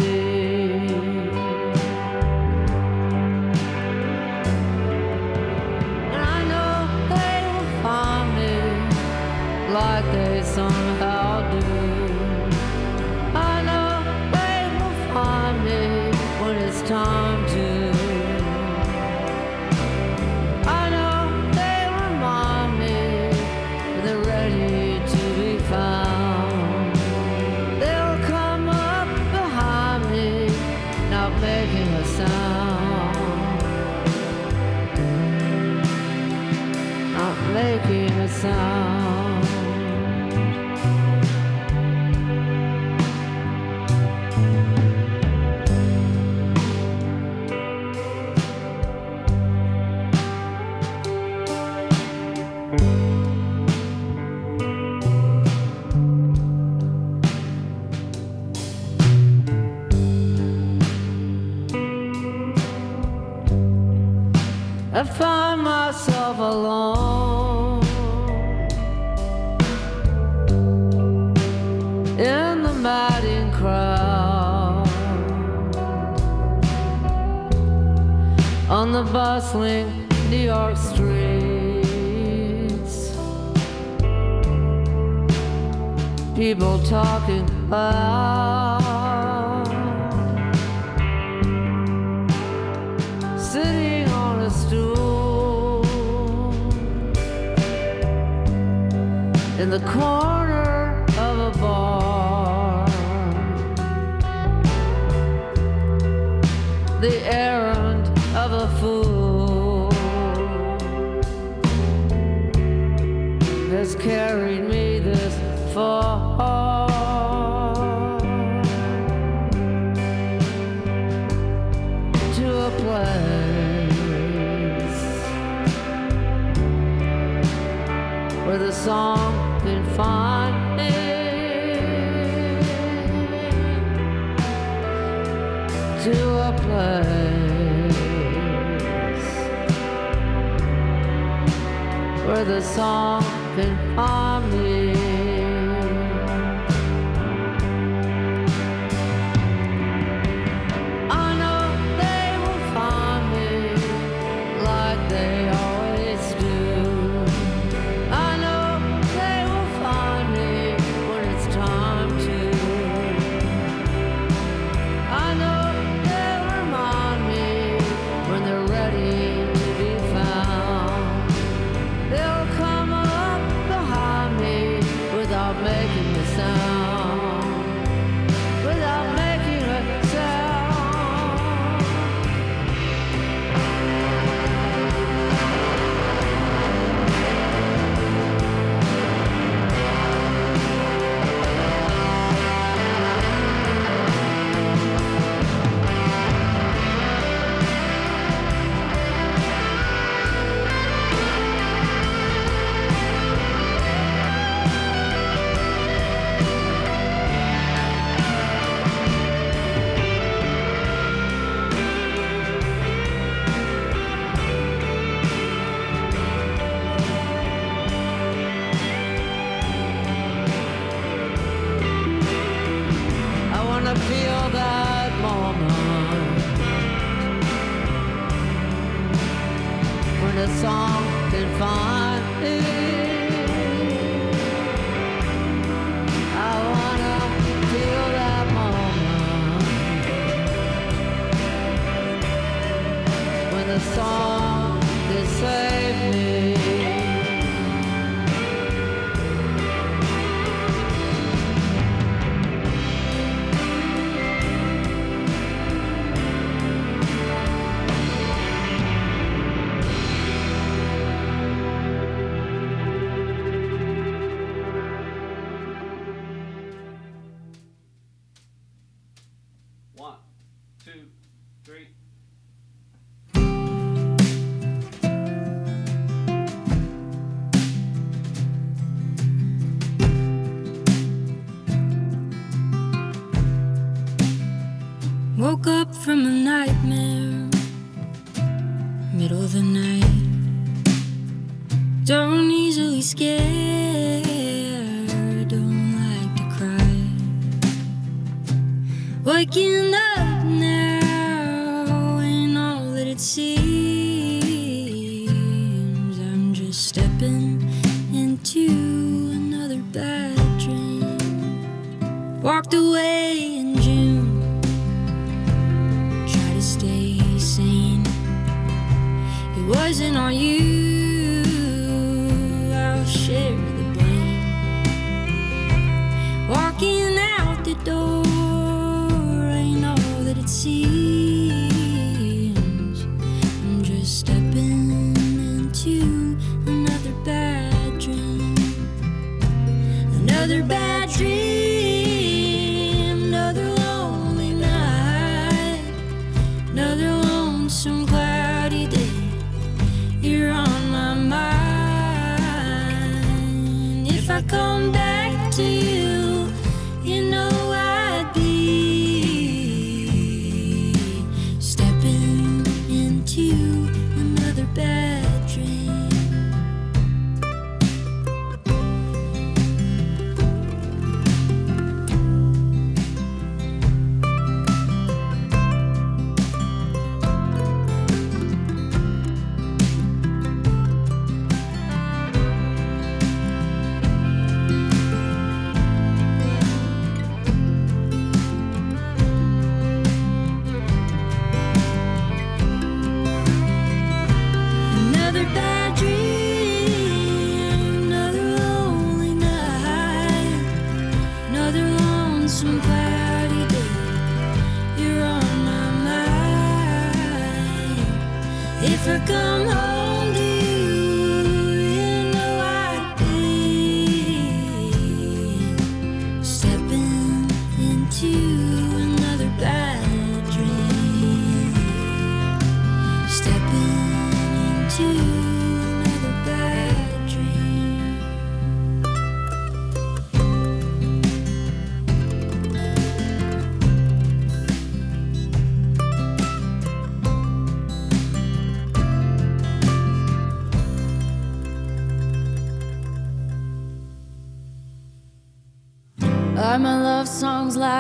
Find myself alone in the madding crowd on the bustling New York streets. People talking about. in the corner. song.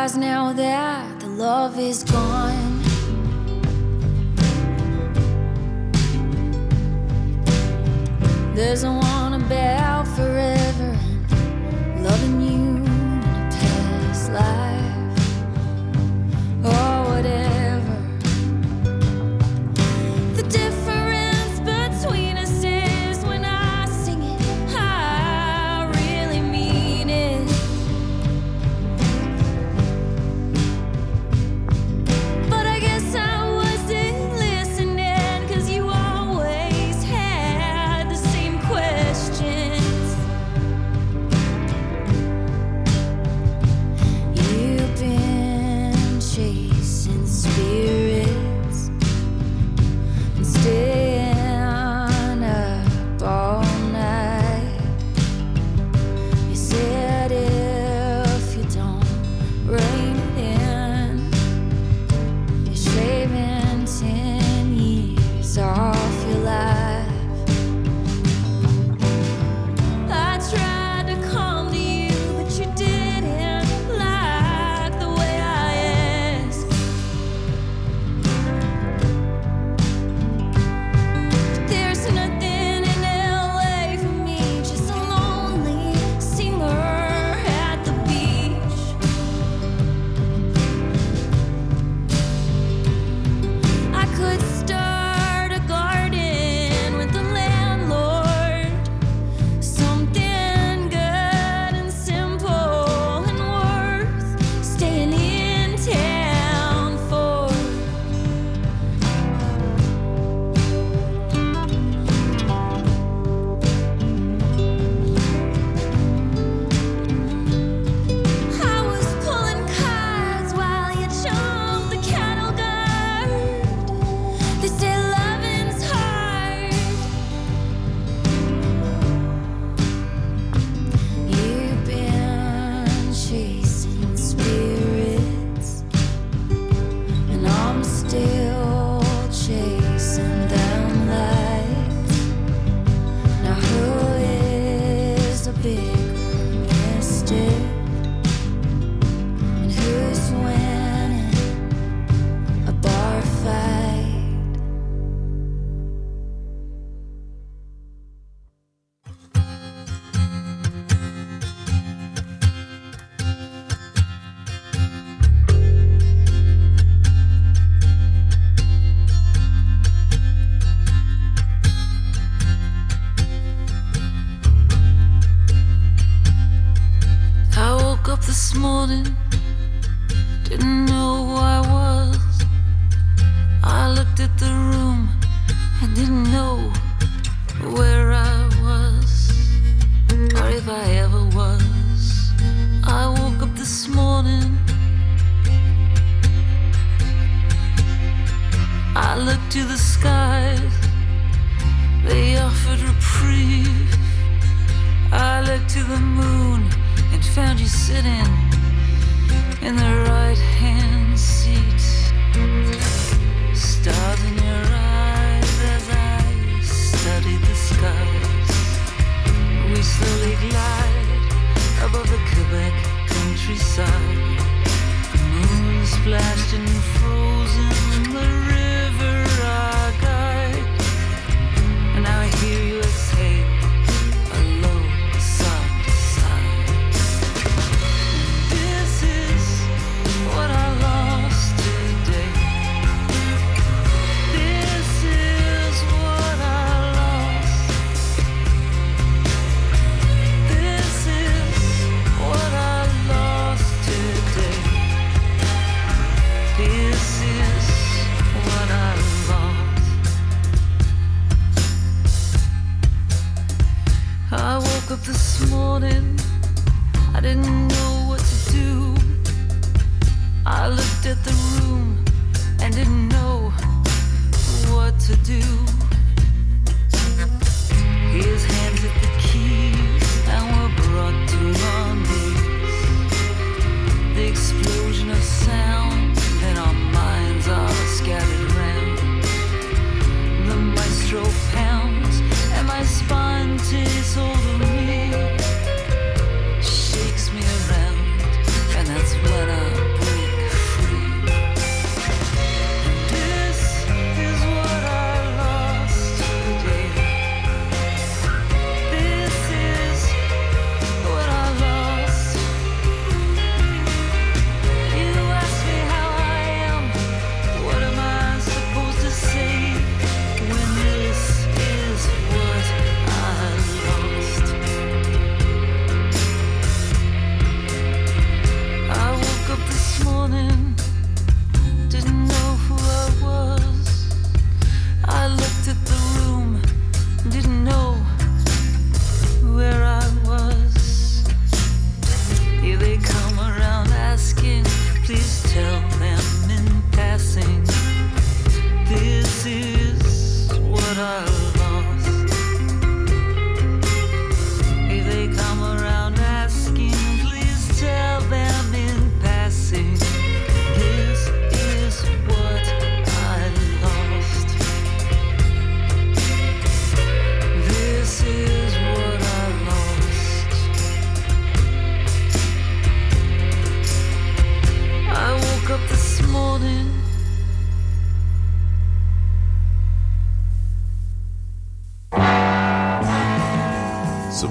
Lies now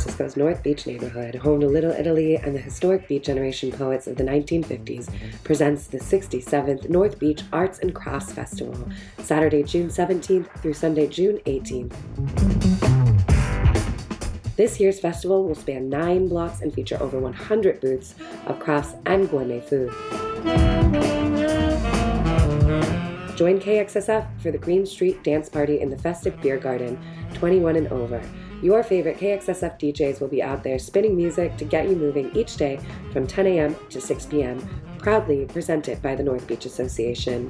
Francisco's North Beach neighborhood, home to Little Italy and the historic Beat Generation poets of the 1950s, presents the 67th North Beach Arts and Crafts Festival, Saturday, June 17th through Sunday, June 18th. This year's festival will span nine blocks and feature over 100 booths of crafts and gourmet food. Join KXSF for the Green Street Dance Party in the festive beer garden, 21 and over. Your favorite KXSF DJs will be out there spinning music to get you moving each day from 10 a.m. to 6 p.m. Proudly presented by the North Beach Association.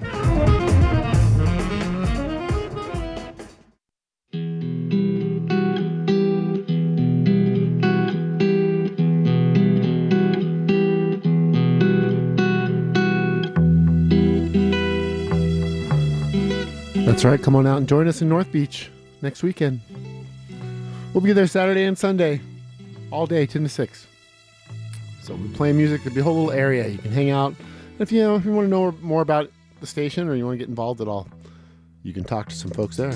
That's right. Come on out and join us in North Beach next weekend. We'll be there Saturday and Sunday, all day, 10 to 6. So we play music. There'll be a whole little area you can hang out. If you know, if you want to know more about the station or you want to get involved at all, you can talk to some folks there,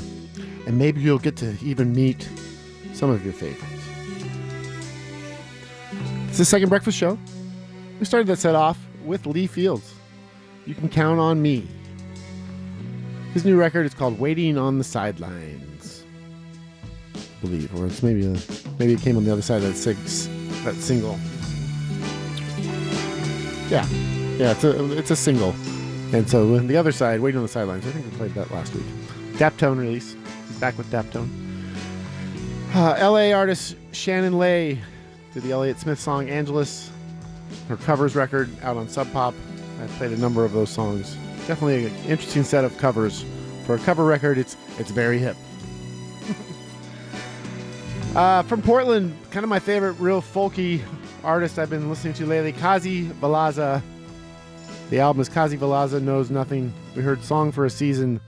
and maybe you'll get to even meet some of your favorites. It's the second breakfast show. We started that set off with Lee Fields. You can count on me. His new record is called "Waiting on the Sidelines." Believe, or it's maybe a, maybe it came on the other side of that six that single. Yeah, yeah, it's a it's a single, and so on the other side, "Waiting on the Sidelines." I think we played that last week. Daptone release. He's back with Daptone. Uh, L.A. artist Shannon Lay did the Elliott Smith song "Angeles." Her covers record out on Sub Pop. I played a number of those songs. Definitely an interesting set of covers for a cover record. It's it's very hip. uh, from Portland, kind of my favorite real folky artist I've been listening to lately, Kassi Valazza. The album is Kassi Valazza Knows Nothing. We heard Song for a Season.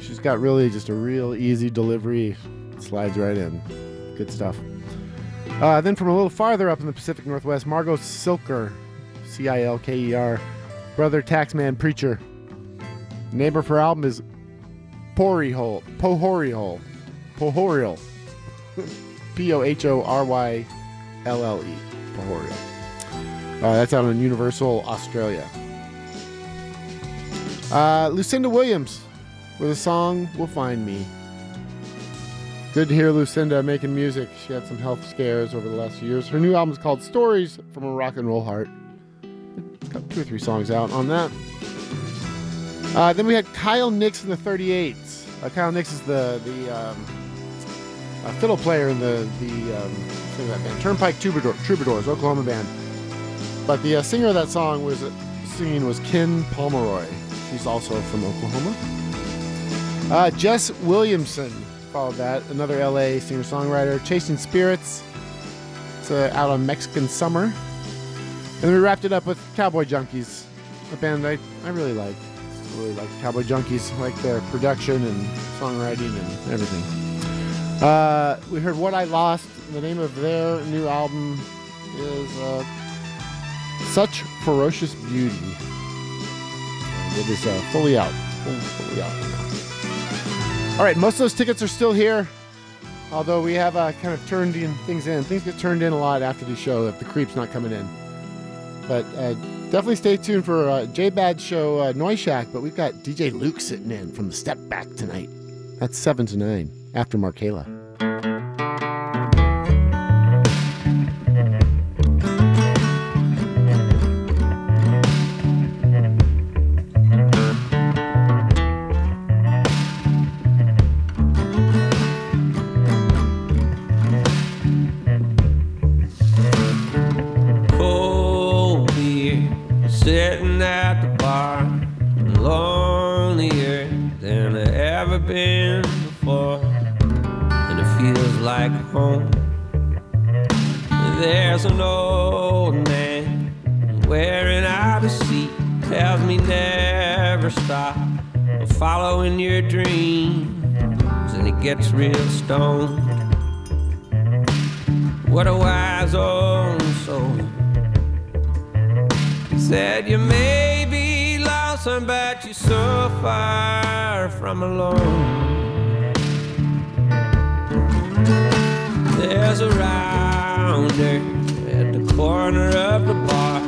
She's got really just a real easy delivery. Slides right in. Good stuff. Uh, then from a little farther up in the Pacific Northwest, Margo Cilker, C I L K E R, brother Taxman Preacher. Of her album is Pori Hole, Pohori Hole, Pohorial, P O H O R Y L L E, Pohorial. Uh, that's out on Universal Australia. Uh, Lucinda Williams with a song "Will Find Me." Good to hear Lucinda making music. She had some health scares over the last few years. Her new album is called Stories from a Rock and Roll Heart. Got two or three songs out on that. Uh, then we had Kyle Nix in the 38s. Uh, Kyle Nix is the the um, uh, fiddle player in the the um, that band Turnpike Troubadour, Troubadours, Oklahoma band. But the uh, singer of that song was singing was Ken Pomeroy. She's also from Oklahoma. Uh, Jess Williamson followed that, another LA singer songwriter. Chasing Spirits. It's uh, out on Mexican Summer. And then we wrapped it up with Cowboy Junkies, a band I, I really like. Really like Cowboy Junkies, like their production and songwriting and everything. Uh, we heard What I Lost. The name of their new album is uh, Such Ferocious Beauty. And it is uh, fully out. Fully, fully out. All right, most of those tickets are still here. Although we have uh, kind of turned in things in. Things get turned in a lot after the show if the creep's not coming in. But uh, definitely stay tuned for uh, J Bad show uh, Noise Shack. But we've got DJ Luke sitting in from the Step Back tonight. That's 7 to 9 after Markela. Following your dreams, and it gets real stoned. What a wise old soul. Said you may be lonesome, but you're so far from alone. There's a rounder at the corner of the bar.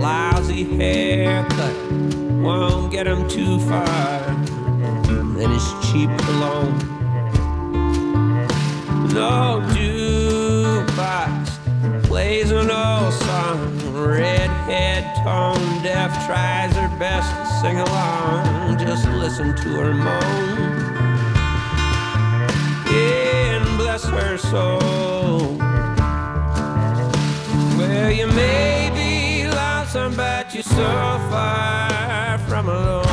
Lousy haircut, won't get him too far. Then his cheap cologne. No jukebox plays an old song. Redhead, tone deaf, tries her best to sing along. Just listen to her moan. Yeah, and bless her soul. Well, you may be lonesome, but you're so far from alone.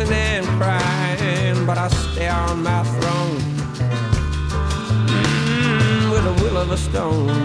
fussing and crying, but I stay on my throne mm, with the will of a stone.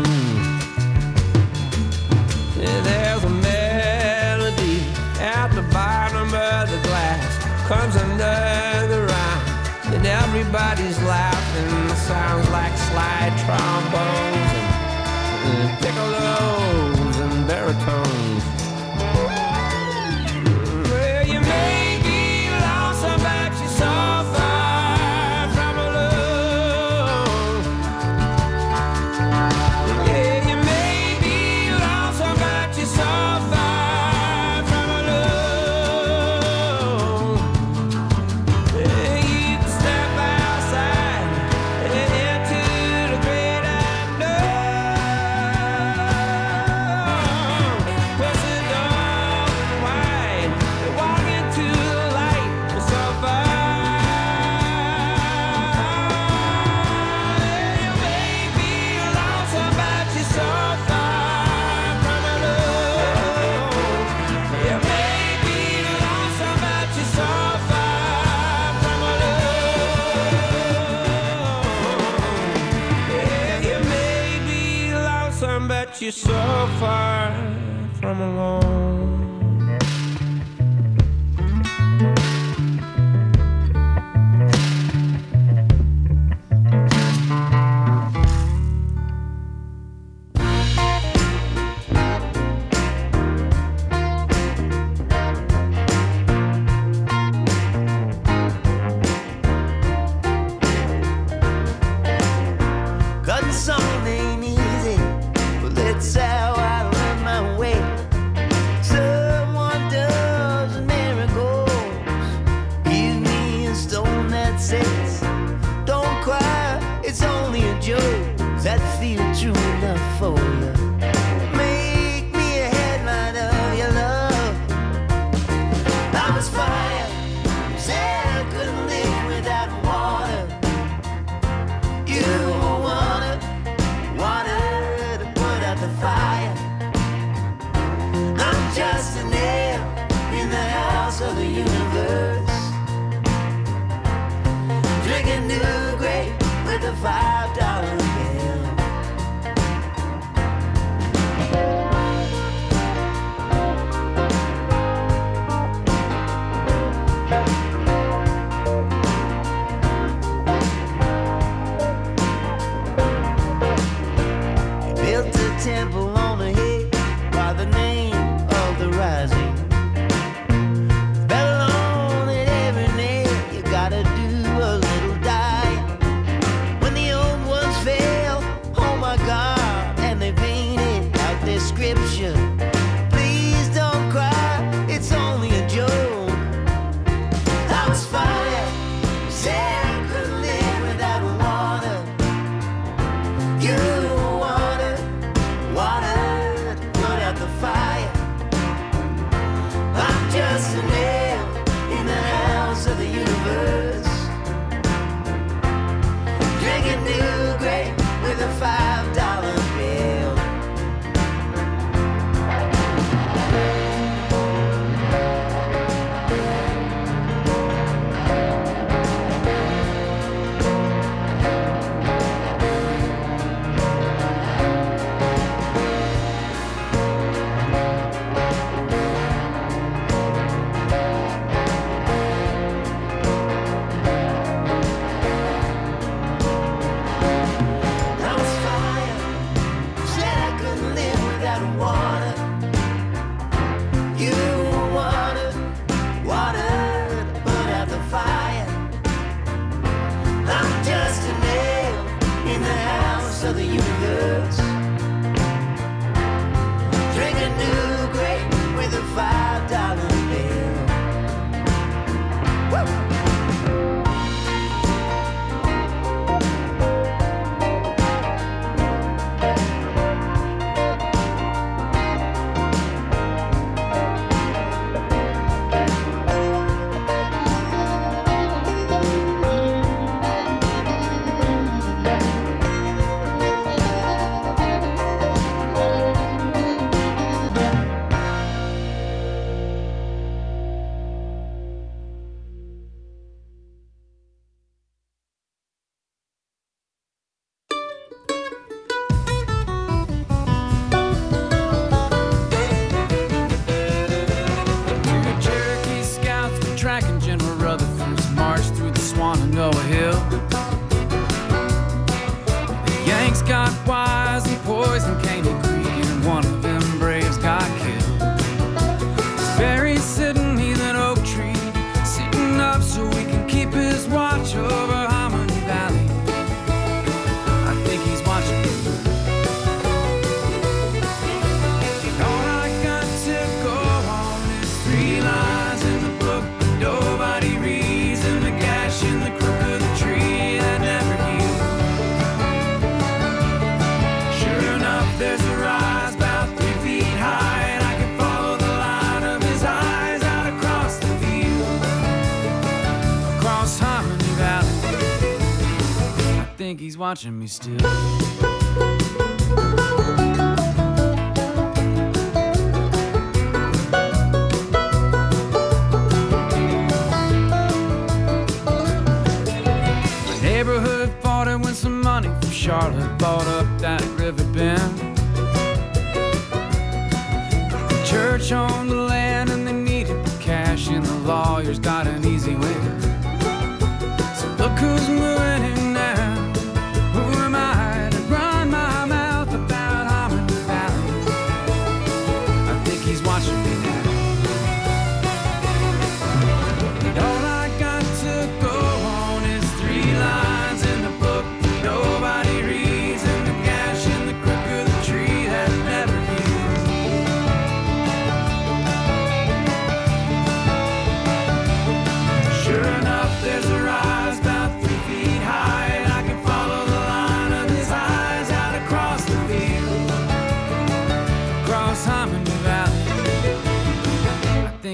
He's watching me still.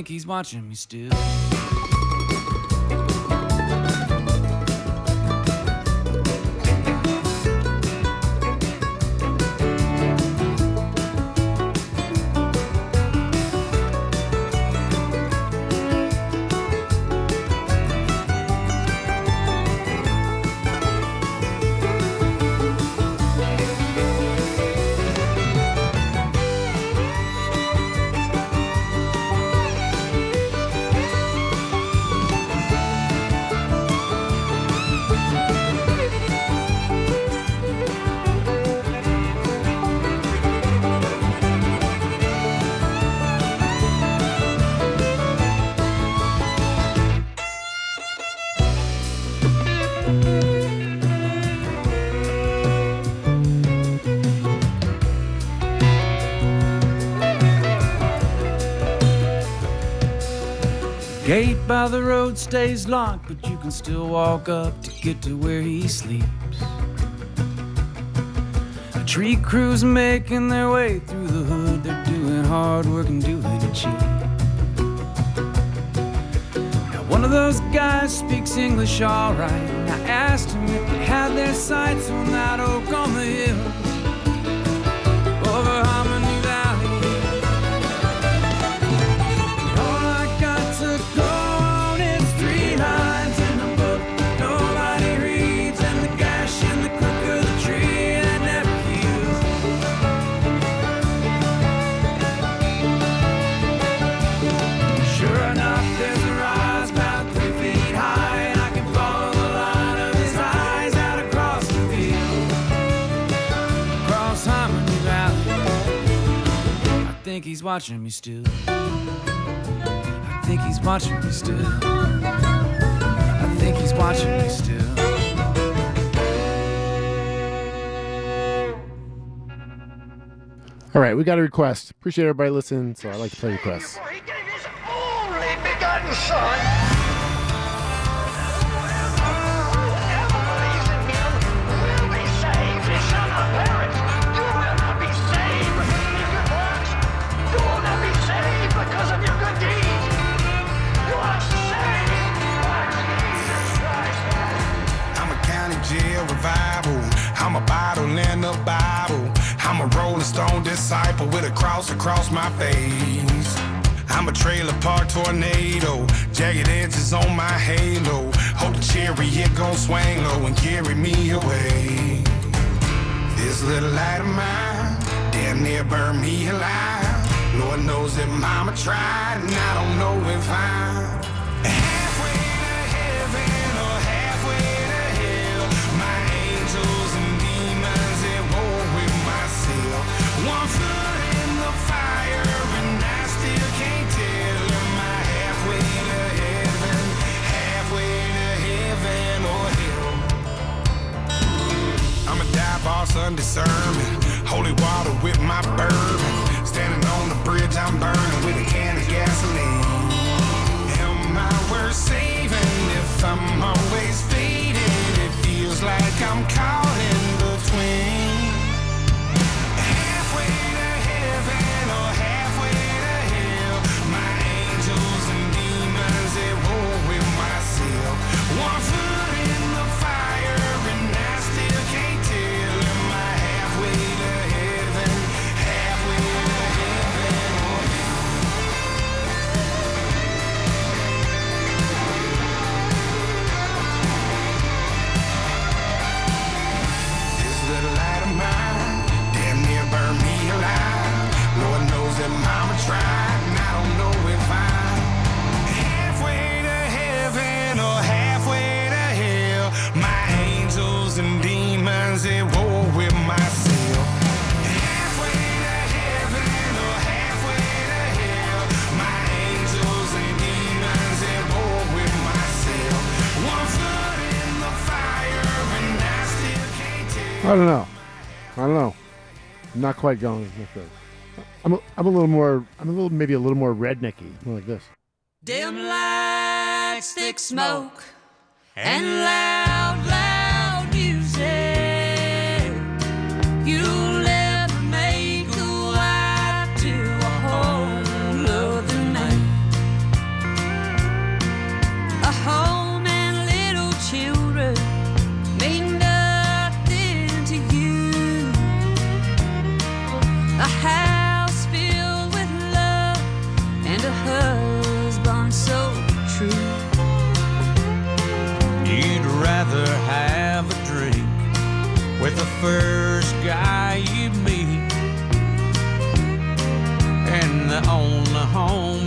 Think he's watching me still. By the road stays locked, but you can still walk up to get to where he sleeps. A tree crew's making their way through the hood. They're doing hard work and doing it cheap. Now, one of those guys speaks English alright, and I asked him if they had their sights on that oak on the hill think he's watching me still. I think he's watching me still. I think he's watching me still. All right, we got a request. Appreciate everybody listening, so I like to play requests. With a cross across my face. I'm a trailer park tornado, jagged edges on my halo. Hope the cherry chariot gon' swing low and carry me away. This little light of mine, damn near burned me alive. Lord knows that mama tried, and I don't know if I'm all Sunday sermon. Holy water with my bourbon. Standing on the bridge, I'm burning with a can of gasoline. Am I worth saving if I'm always fading? It feels like I'm caught. I don't know. I don't know. I'm not quite going with Nick I'm a, I'm a little more. I'm a little maybe a little more rednecky, more like this. Dim light, thick smoke, and loud, loud music. You. with the first guy you meet, and the only home.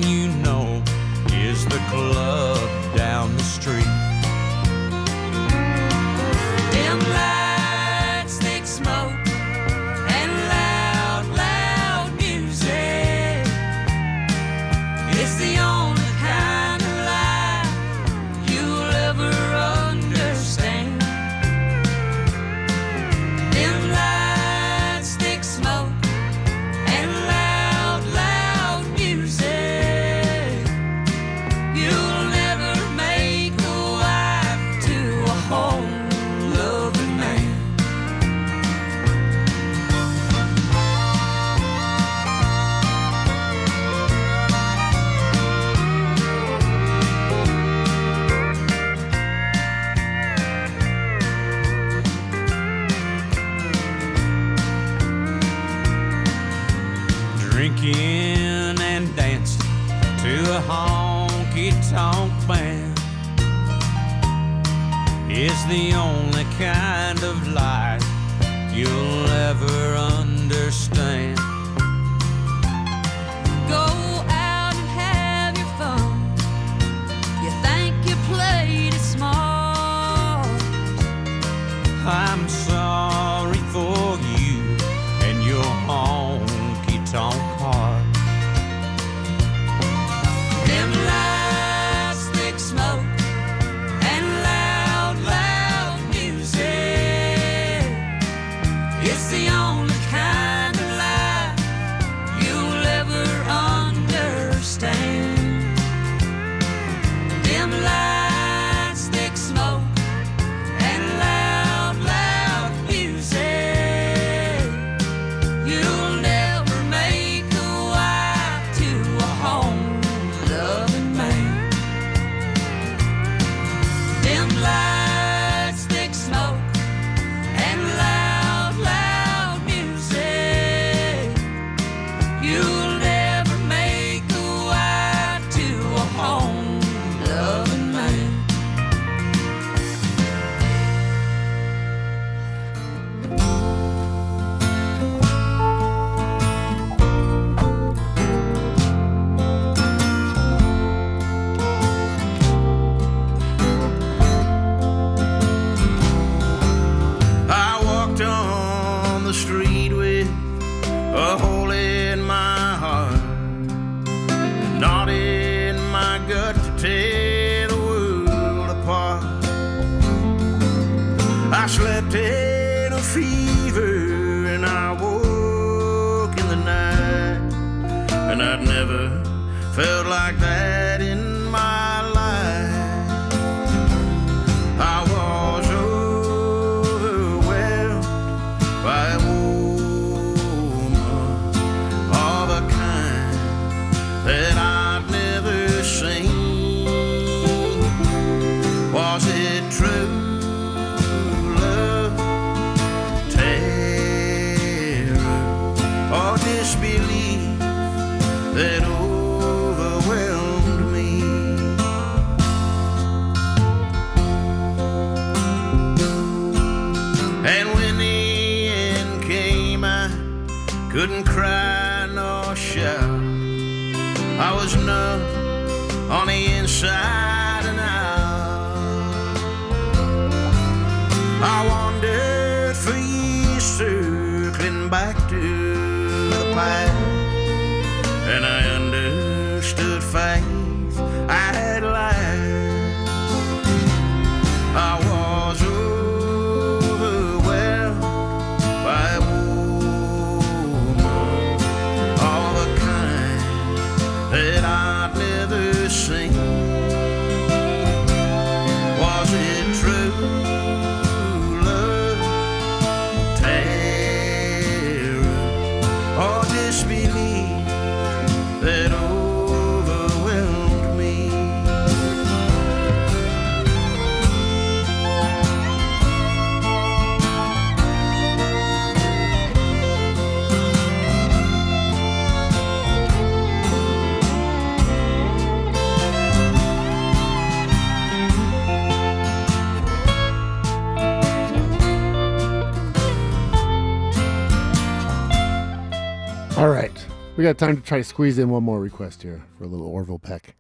We got time to try to squeeze in one more request here for a little Orville Peck.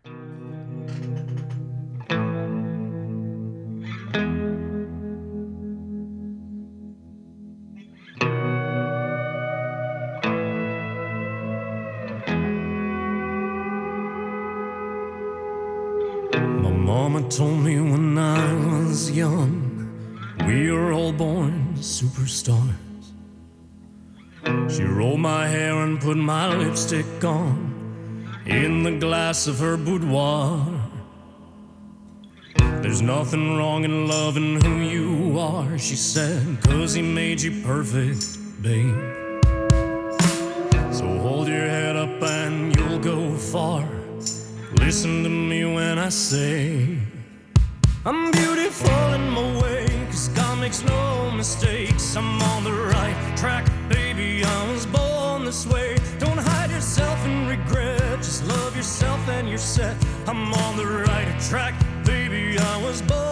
put my lipstick on in the glass of her boudoir. There's nothing wrong in loving who you are, she said, cause he made you perfect, babe. So hold your head up and you'll go far. Listen to me when I say, I'm beautiful in my way, cause God makes no mistakes. I'm on the right track, baby, I was born this way. Don't hide yourself in regret. Just love yourself and you're set. I'm on the right track, baby. I was born.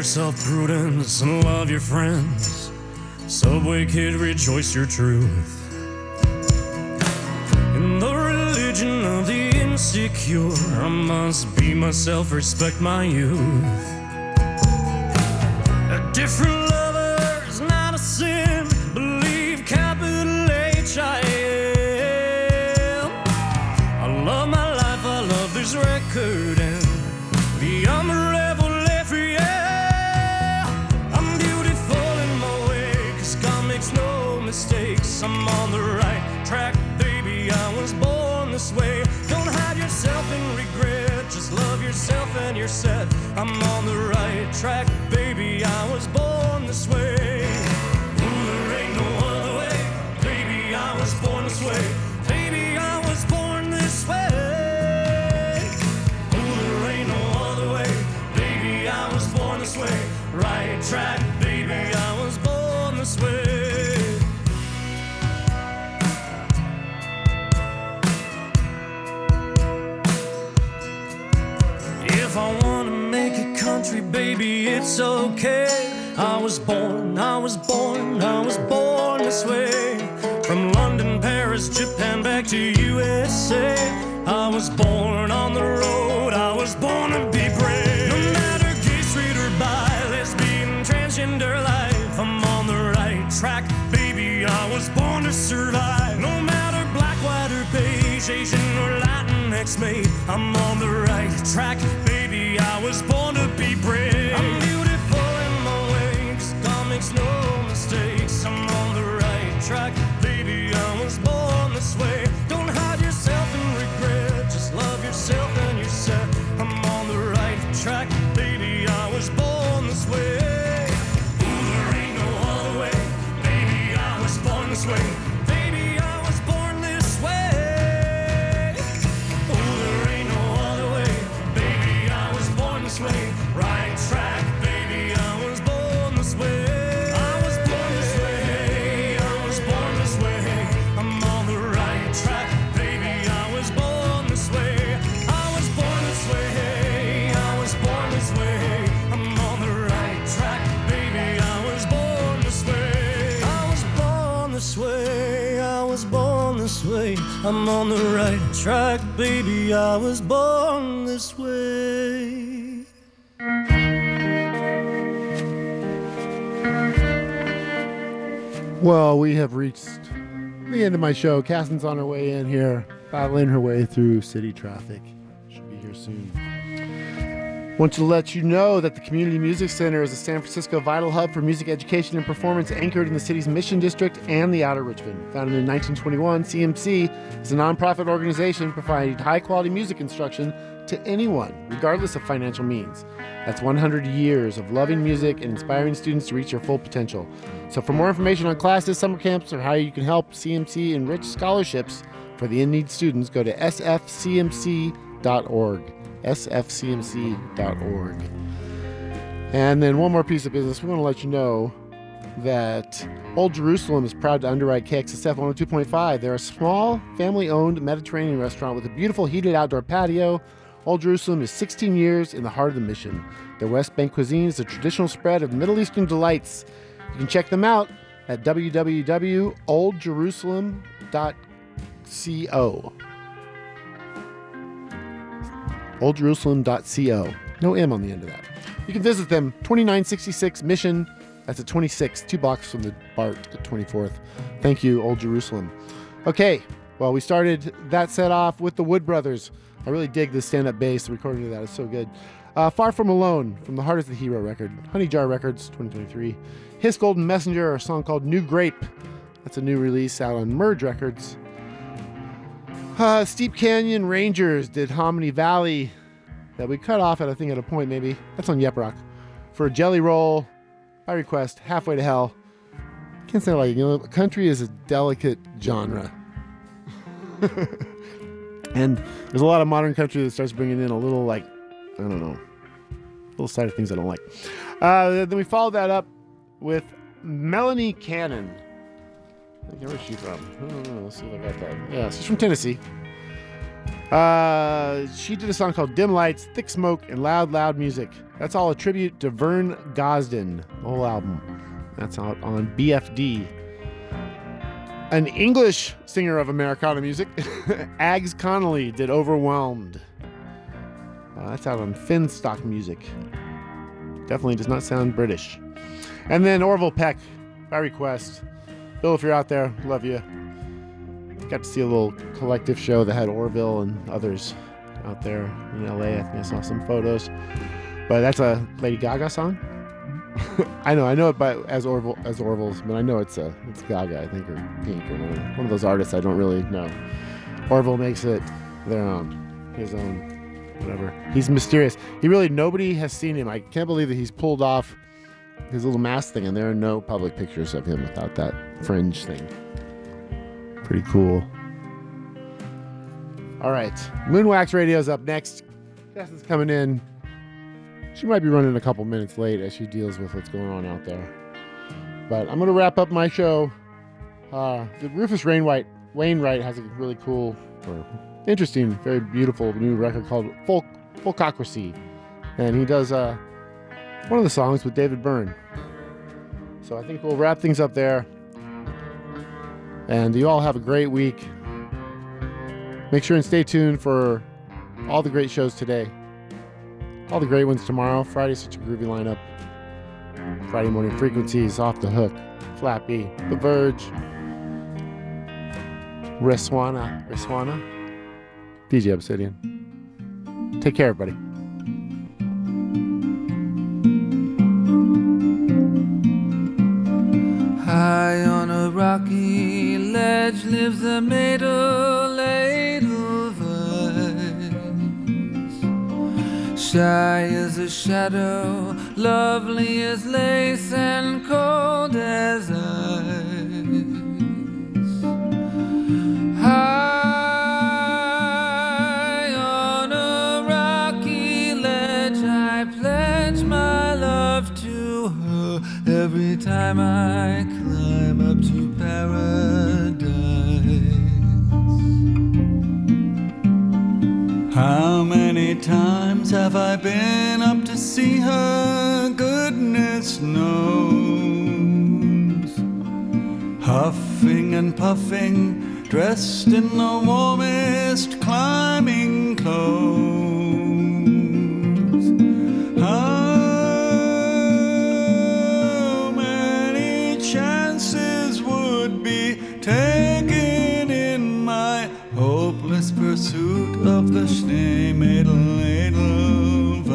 yourself prudence and love your friends. Subway kid, rejoice your truth. In the religion of the insecure, I must be myself, respect my youth. A different you're set. I'm on the right track. okay. I was born, I was born, I was born this way. From London, Paris, Japan, back to USA. I was born on the road, I was born to be brave. No matter gay, straight, or bi, lesbian, transgender life, I'm on the right track, baby. I was born to survive. No matter black, white, or beige, Asian, or Latinx mate, I'm on the right track, baby. I was born to be brave no mistakes. I'm on the right track, I'm on the right track, baby. I was born this way. Well, we have reached the end of my show. Cassie's on her way in here, battling her way through city traffic. Should be here soon. Want to let you know that the Community Music Center is a San Francisco vital hub for music education and performance anchored in the city's Mission District and the Outer Richmond. Founded in 1921, CMC is a nonprofit organization providing high quality music instruction to anyone, regardless of financial means. That's 100 years of loving music and inspiring students to reach their full potential. So, for more information on classes, summer camps, or how you can help CMC enrich scholarships for the in need students, go to sfcmc.org. sfcmc.org. And then, one more piece of business. We want to let you know that Old Jerusalem is proud to underwrite KXSF 102.5. They're a small, family owned Mediterranean restaurant with a beautiful heated outdoor patio. Old Jerusalem is 16 years in the heart of the mission. Their West Bank cuisine is a traditional spread of Middle Eastern delights. You can check them out at www.oldjerusalem.co. oldjerusalem.co. No M on the end of that. You can visit them, 2966 Mission. That's at 26, two blocks from the BART at 24th. Thank you, Old Jerusalem. Okay, well, we started that set off with the Wood Brothers. I really dig the stand up bass. The recording of that is so good. Uh, Far From Alone from the Heart is the Hero record. Honey Jar Records, 2023. His Golden Messenger, a song called New Grape. That's a new release out on Merge Records. Uh, Steep Canyon Rangers did Hominy Valley that we cut off at, I think, at a point maybe. That's on Yep Roc. For Jelly Roll, by request, Halfway to Hell. Can't say like, you know, country is a delicate genre. and there's a lot of modern country that starts bringing in a little, like, I don't know, little side of things I don't like. Uh, then we followed that up with Melonie Cannon. Where's she from? I. Let's see if I got that. Yeah, she's from Tennessee. Uh, she did a song called Dim Lights, Thick Smoke, and Loud, Loud Music. That's all a tribute to Vern Gosdin, the whole album. That's out on BFD. An English singer of Americana music, Ags Connolly, did Overwhelmed. Uh, that's out on Finstock Music. Definitely does not sound British. And then Orville Peck, by request. Bill, if you're out there, love you. Got to see a little collective show that had Orville and others out there in LA. I think I saw some photos. But that's a Lady Gaga song. Mm-hmm. I know, I know it by as Orville as Orville's, but I know it's a it's Gaga, I think, or Pink, or one of, one of those artists I don't really know. Orville makes it their own, his own, whatever. He's mysterious. He really nobody has seen him. I can't believe that he's pulled off his little mask thing, and there are no public pictures of him without that fringe thing. Pretty cool. All right, Moonwax Radio's up next. Justin's coming in. She might be running a couple minutes late as she deals with what's going on out there. But I'm gonna wrap up my show. Uh, the Rufus Rainwright Wainwright has a really cool or interesting, very beautiful new record called Folk Folkocracy, and he does uh, one of the songs with David Byrne. So I think we'll wrap things up there. And you all have a great week. Make sure and stay tuned for all the great shows today. All the great ones tomorrow. Friday's such a groovy lineup. Friday morning frequencies, off the hook, Flappy, The Verge, Reswana, Reswana, DJ Obsidian. Take care, everybody. High on a rocky ledge lives a maiden. Shy as a shadow, lovely as lace, and cold as ice. High on a rocky ledge, I pledge my love to her every time I How many times have I been up to see her? Goodness knows. Huffing and puffing, dressed in the warmest climbing clothes. Pursuit of the Schneemädel Edelweiss?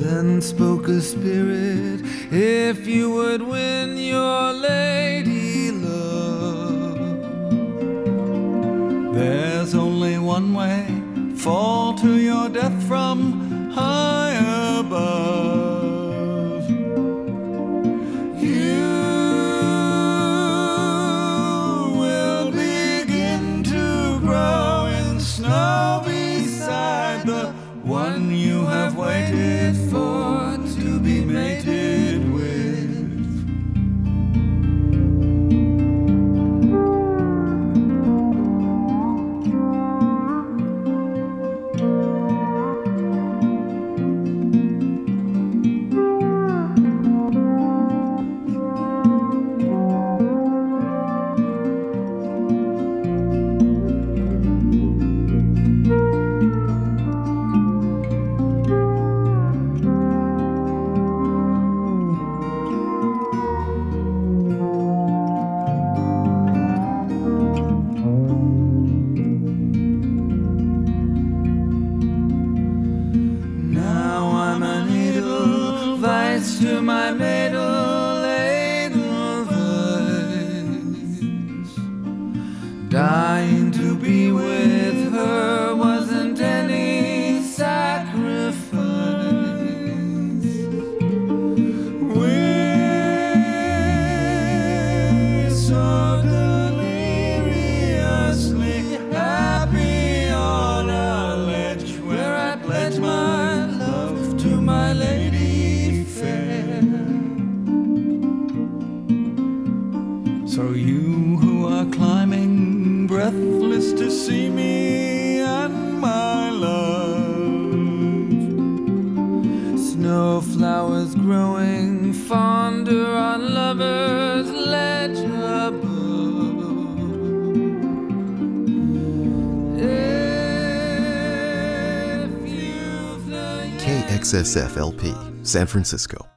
Then spoke a spirit, if you would win your lady love. There's only one way fall to your death from KXSF LP, San Francisco.